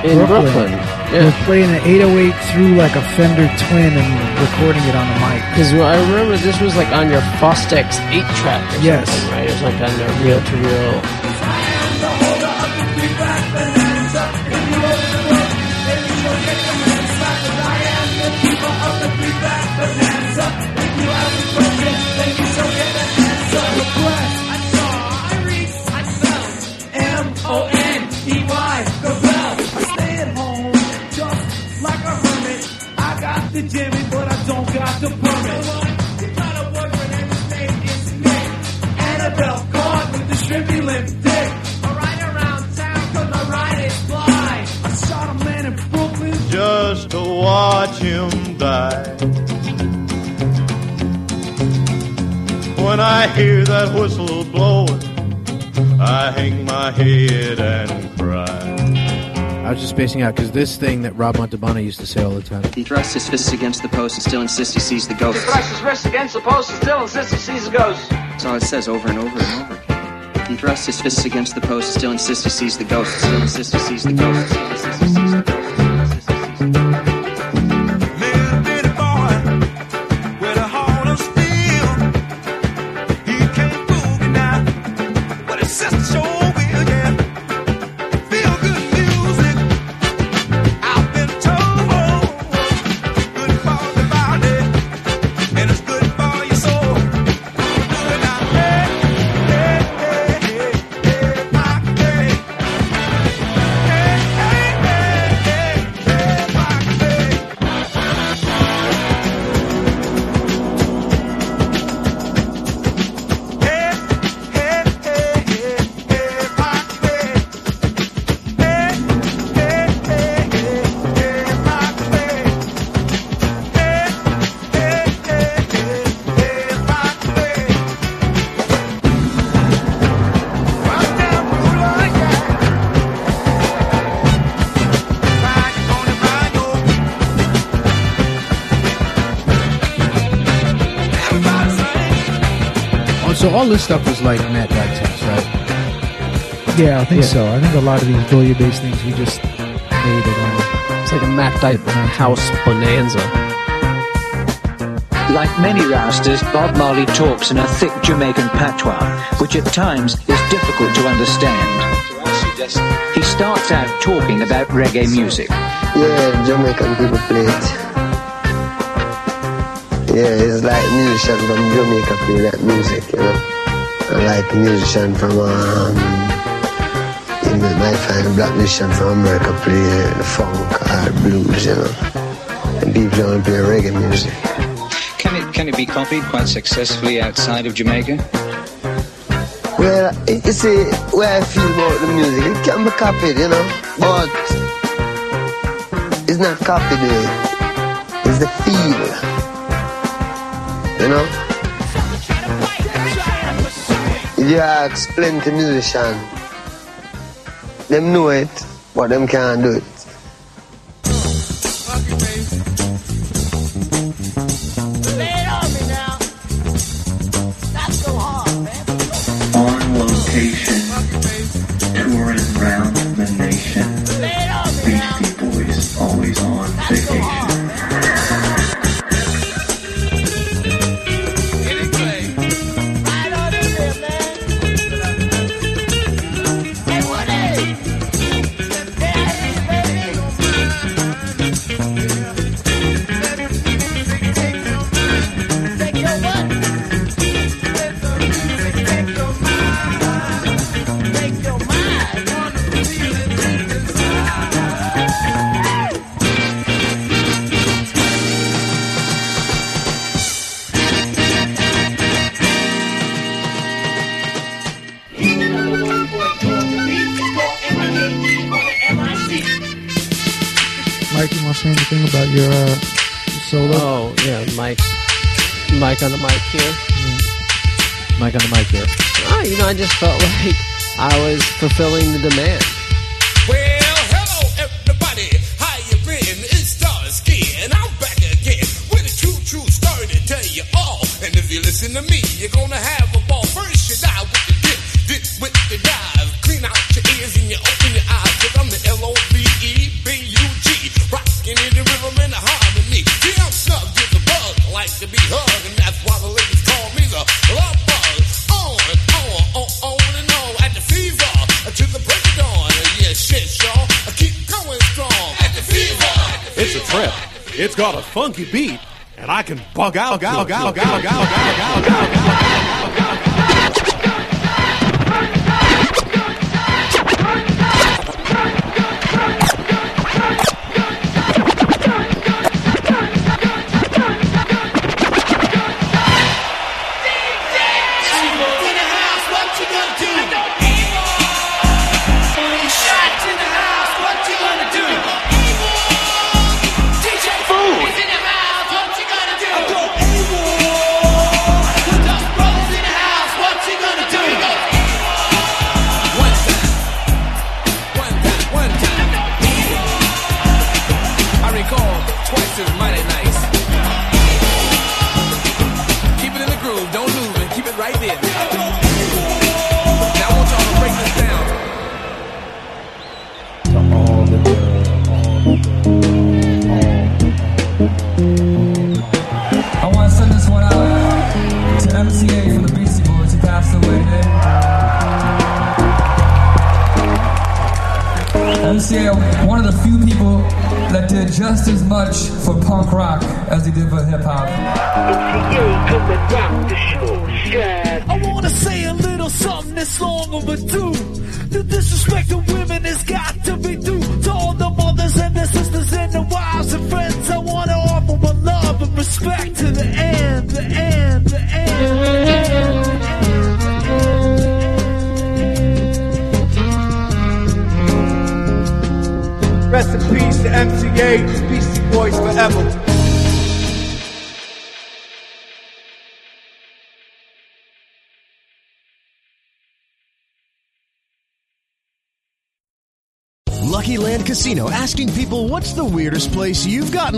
Speaker 23: In Brooklyn, yeah.
Speaker 26: We're playing an 808 through like a Fender Twin and recording it on the mic.
Speaker 23: Because I remember this was like on your Fostex 8 track or
Speaker 26: Yes.
Speaker 23: something, right? It was like on the reel to reel.
Speaker 30: Just
Speaker 2: to watch him die. When I hear that whistle blowing, I hang my head and
Speaker 27: was just spacing out because this thing that Rob Montalbano used to say all the time.
Speaker 28: He thrusts his fists against the post and still insists he sees the ghost.
Speaker 14: He thrusts his wrist against the post and still insists he sees the ghost.
Speaker 28: That's all it says over and over and over again. He thrusts his fists against the post and still insists he sees the ghost. Still insists he sees the ghost. Still insists he sees the ghost.
Speaker 27: All this stuff was like Matt Dykson's, right?
Speaker 26: Yeah, I think
Speaker 27: Yeah.
Speaker 26: so. I think a lot of these Goya based things we just made it on.
Speaker 23: It's like a Matt Dike house bonanza.
Speaker 31: Like many Rastas, Bob Marley talks in a thick Jamaican patois, which at times is difficult to understand. He starts out talking about reggae music.
Speaker 32: Yeah, Jamaican people play it. Yeah, it's like musician from Jamaica play that music, you know. Like musician from um, you might find black musician from America play funk or blues, you know. And people only play reggae music.
Speaker 31: Can it can it be copied quite successfully outside of Jamaica?
Speaker 32: Well, you see, where I feel about the music, it can be copied, you know, but it's not copied, eh. it's the feel, you know. You ask plenty musicians, them know it, but them can't do it.
Speaker 23: I just felt like I was fulfilling the demand.
Speaker 33: It's
Speaker 23: got a funky beat, and I can bug out. Bug out, bug out, bug out, bug out, bug out.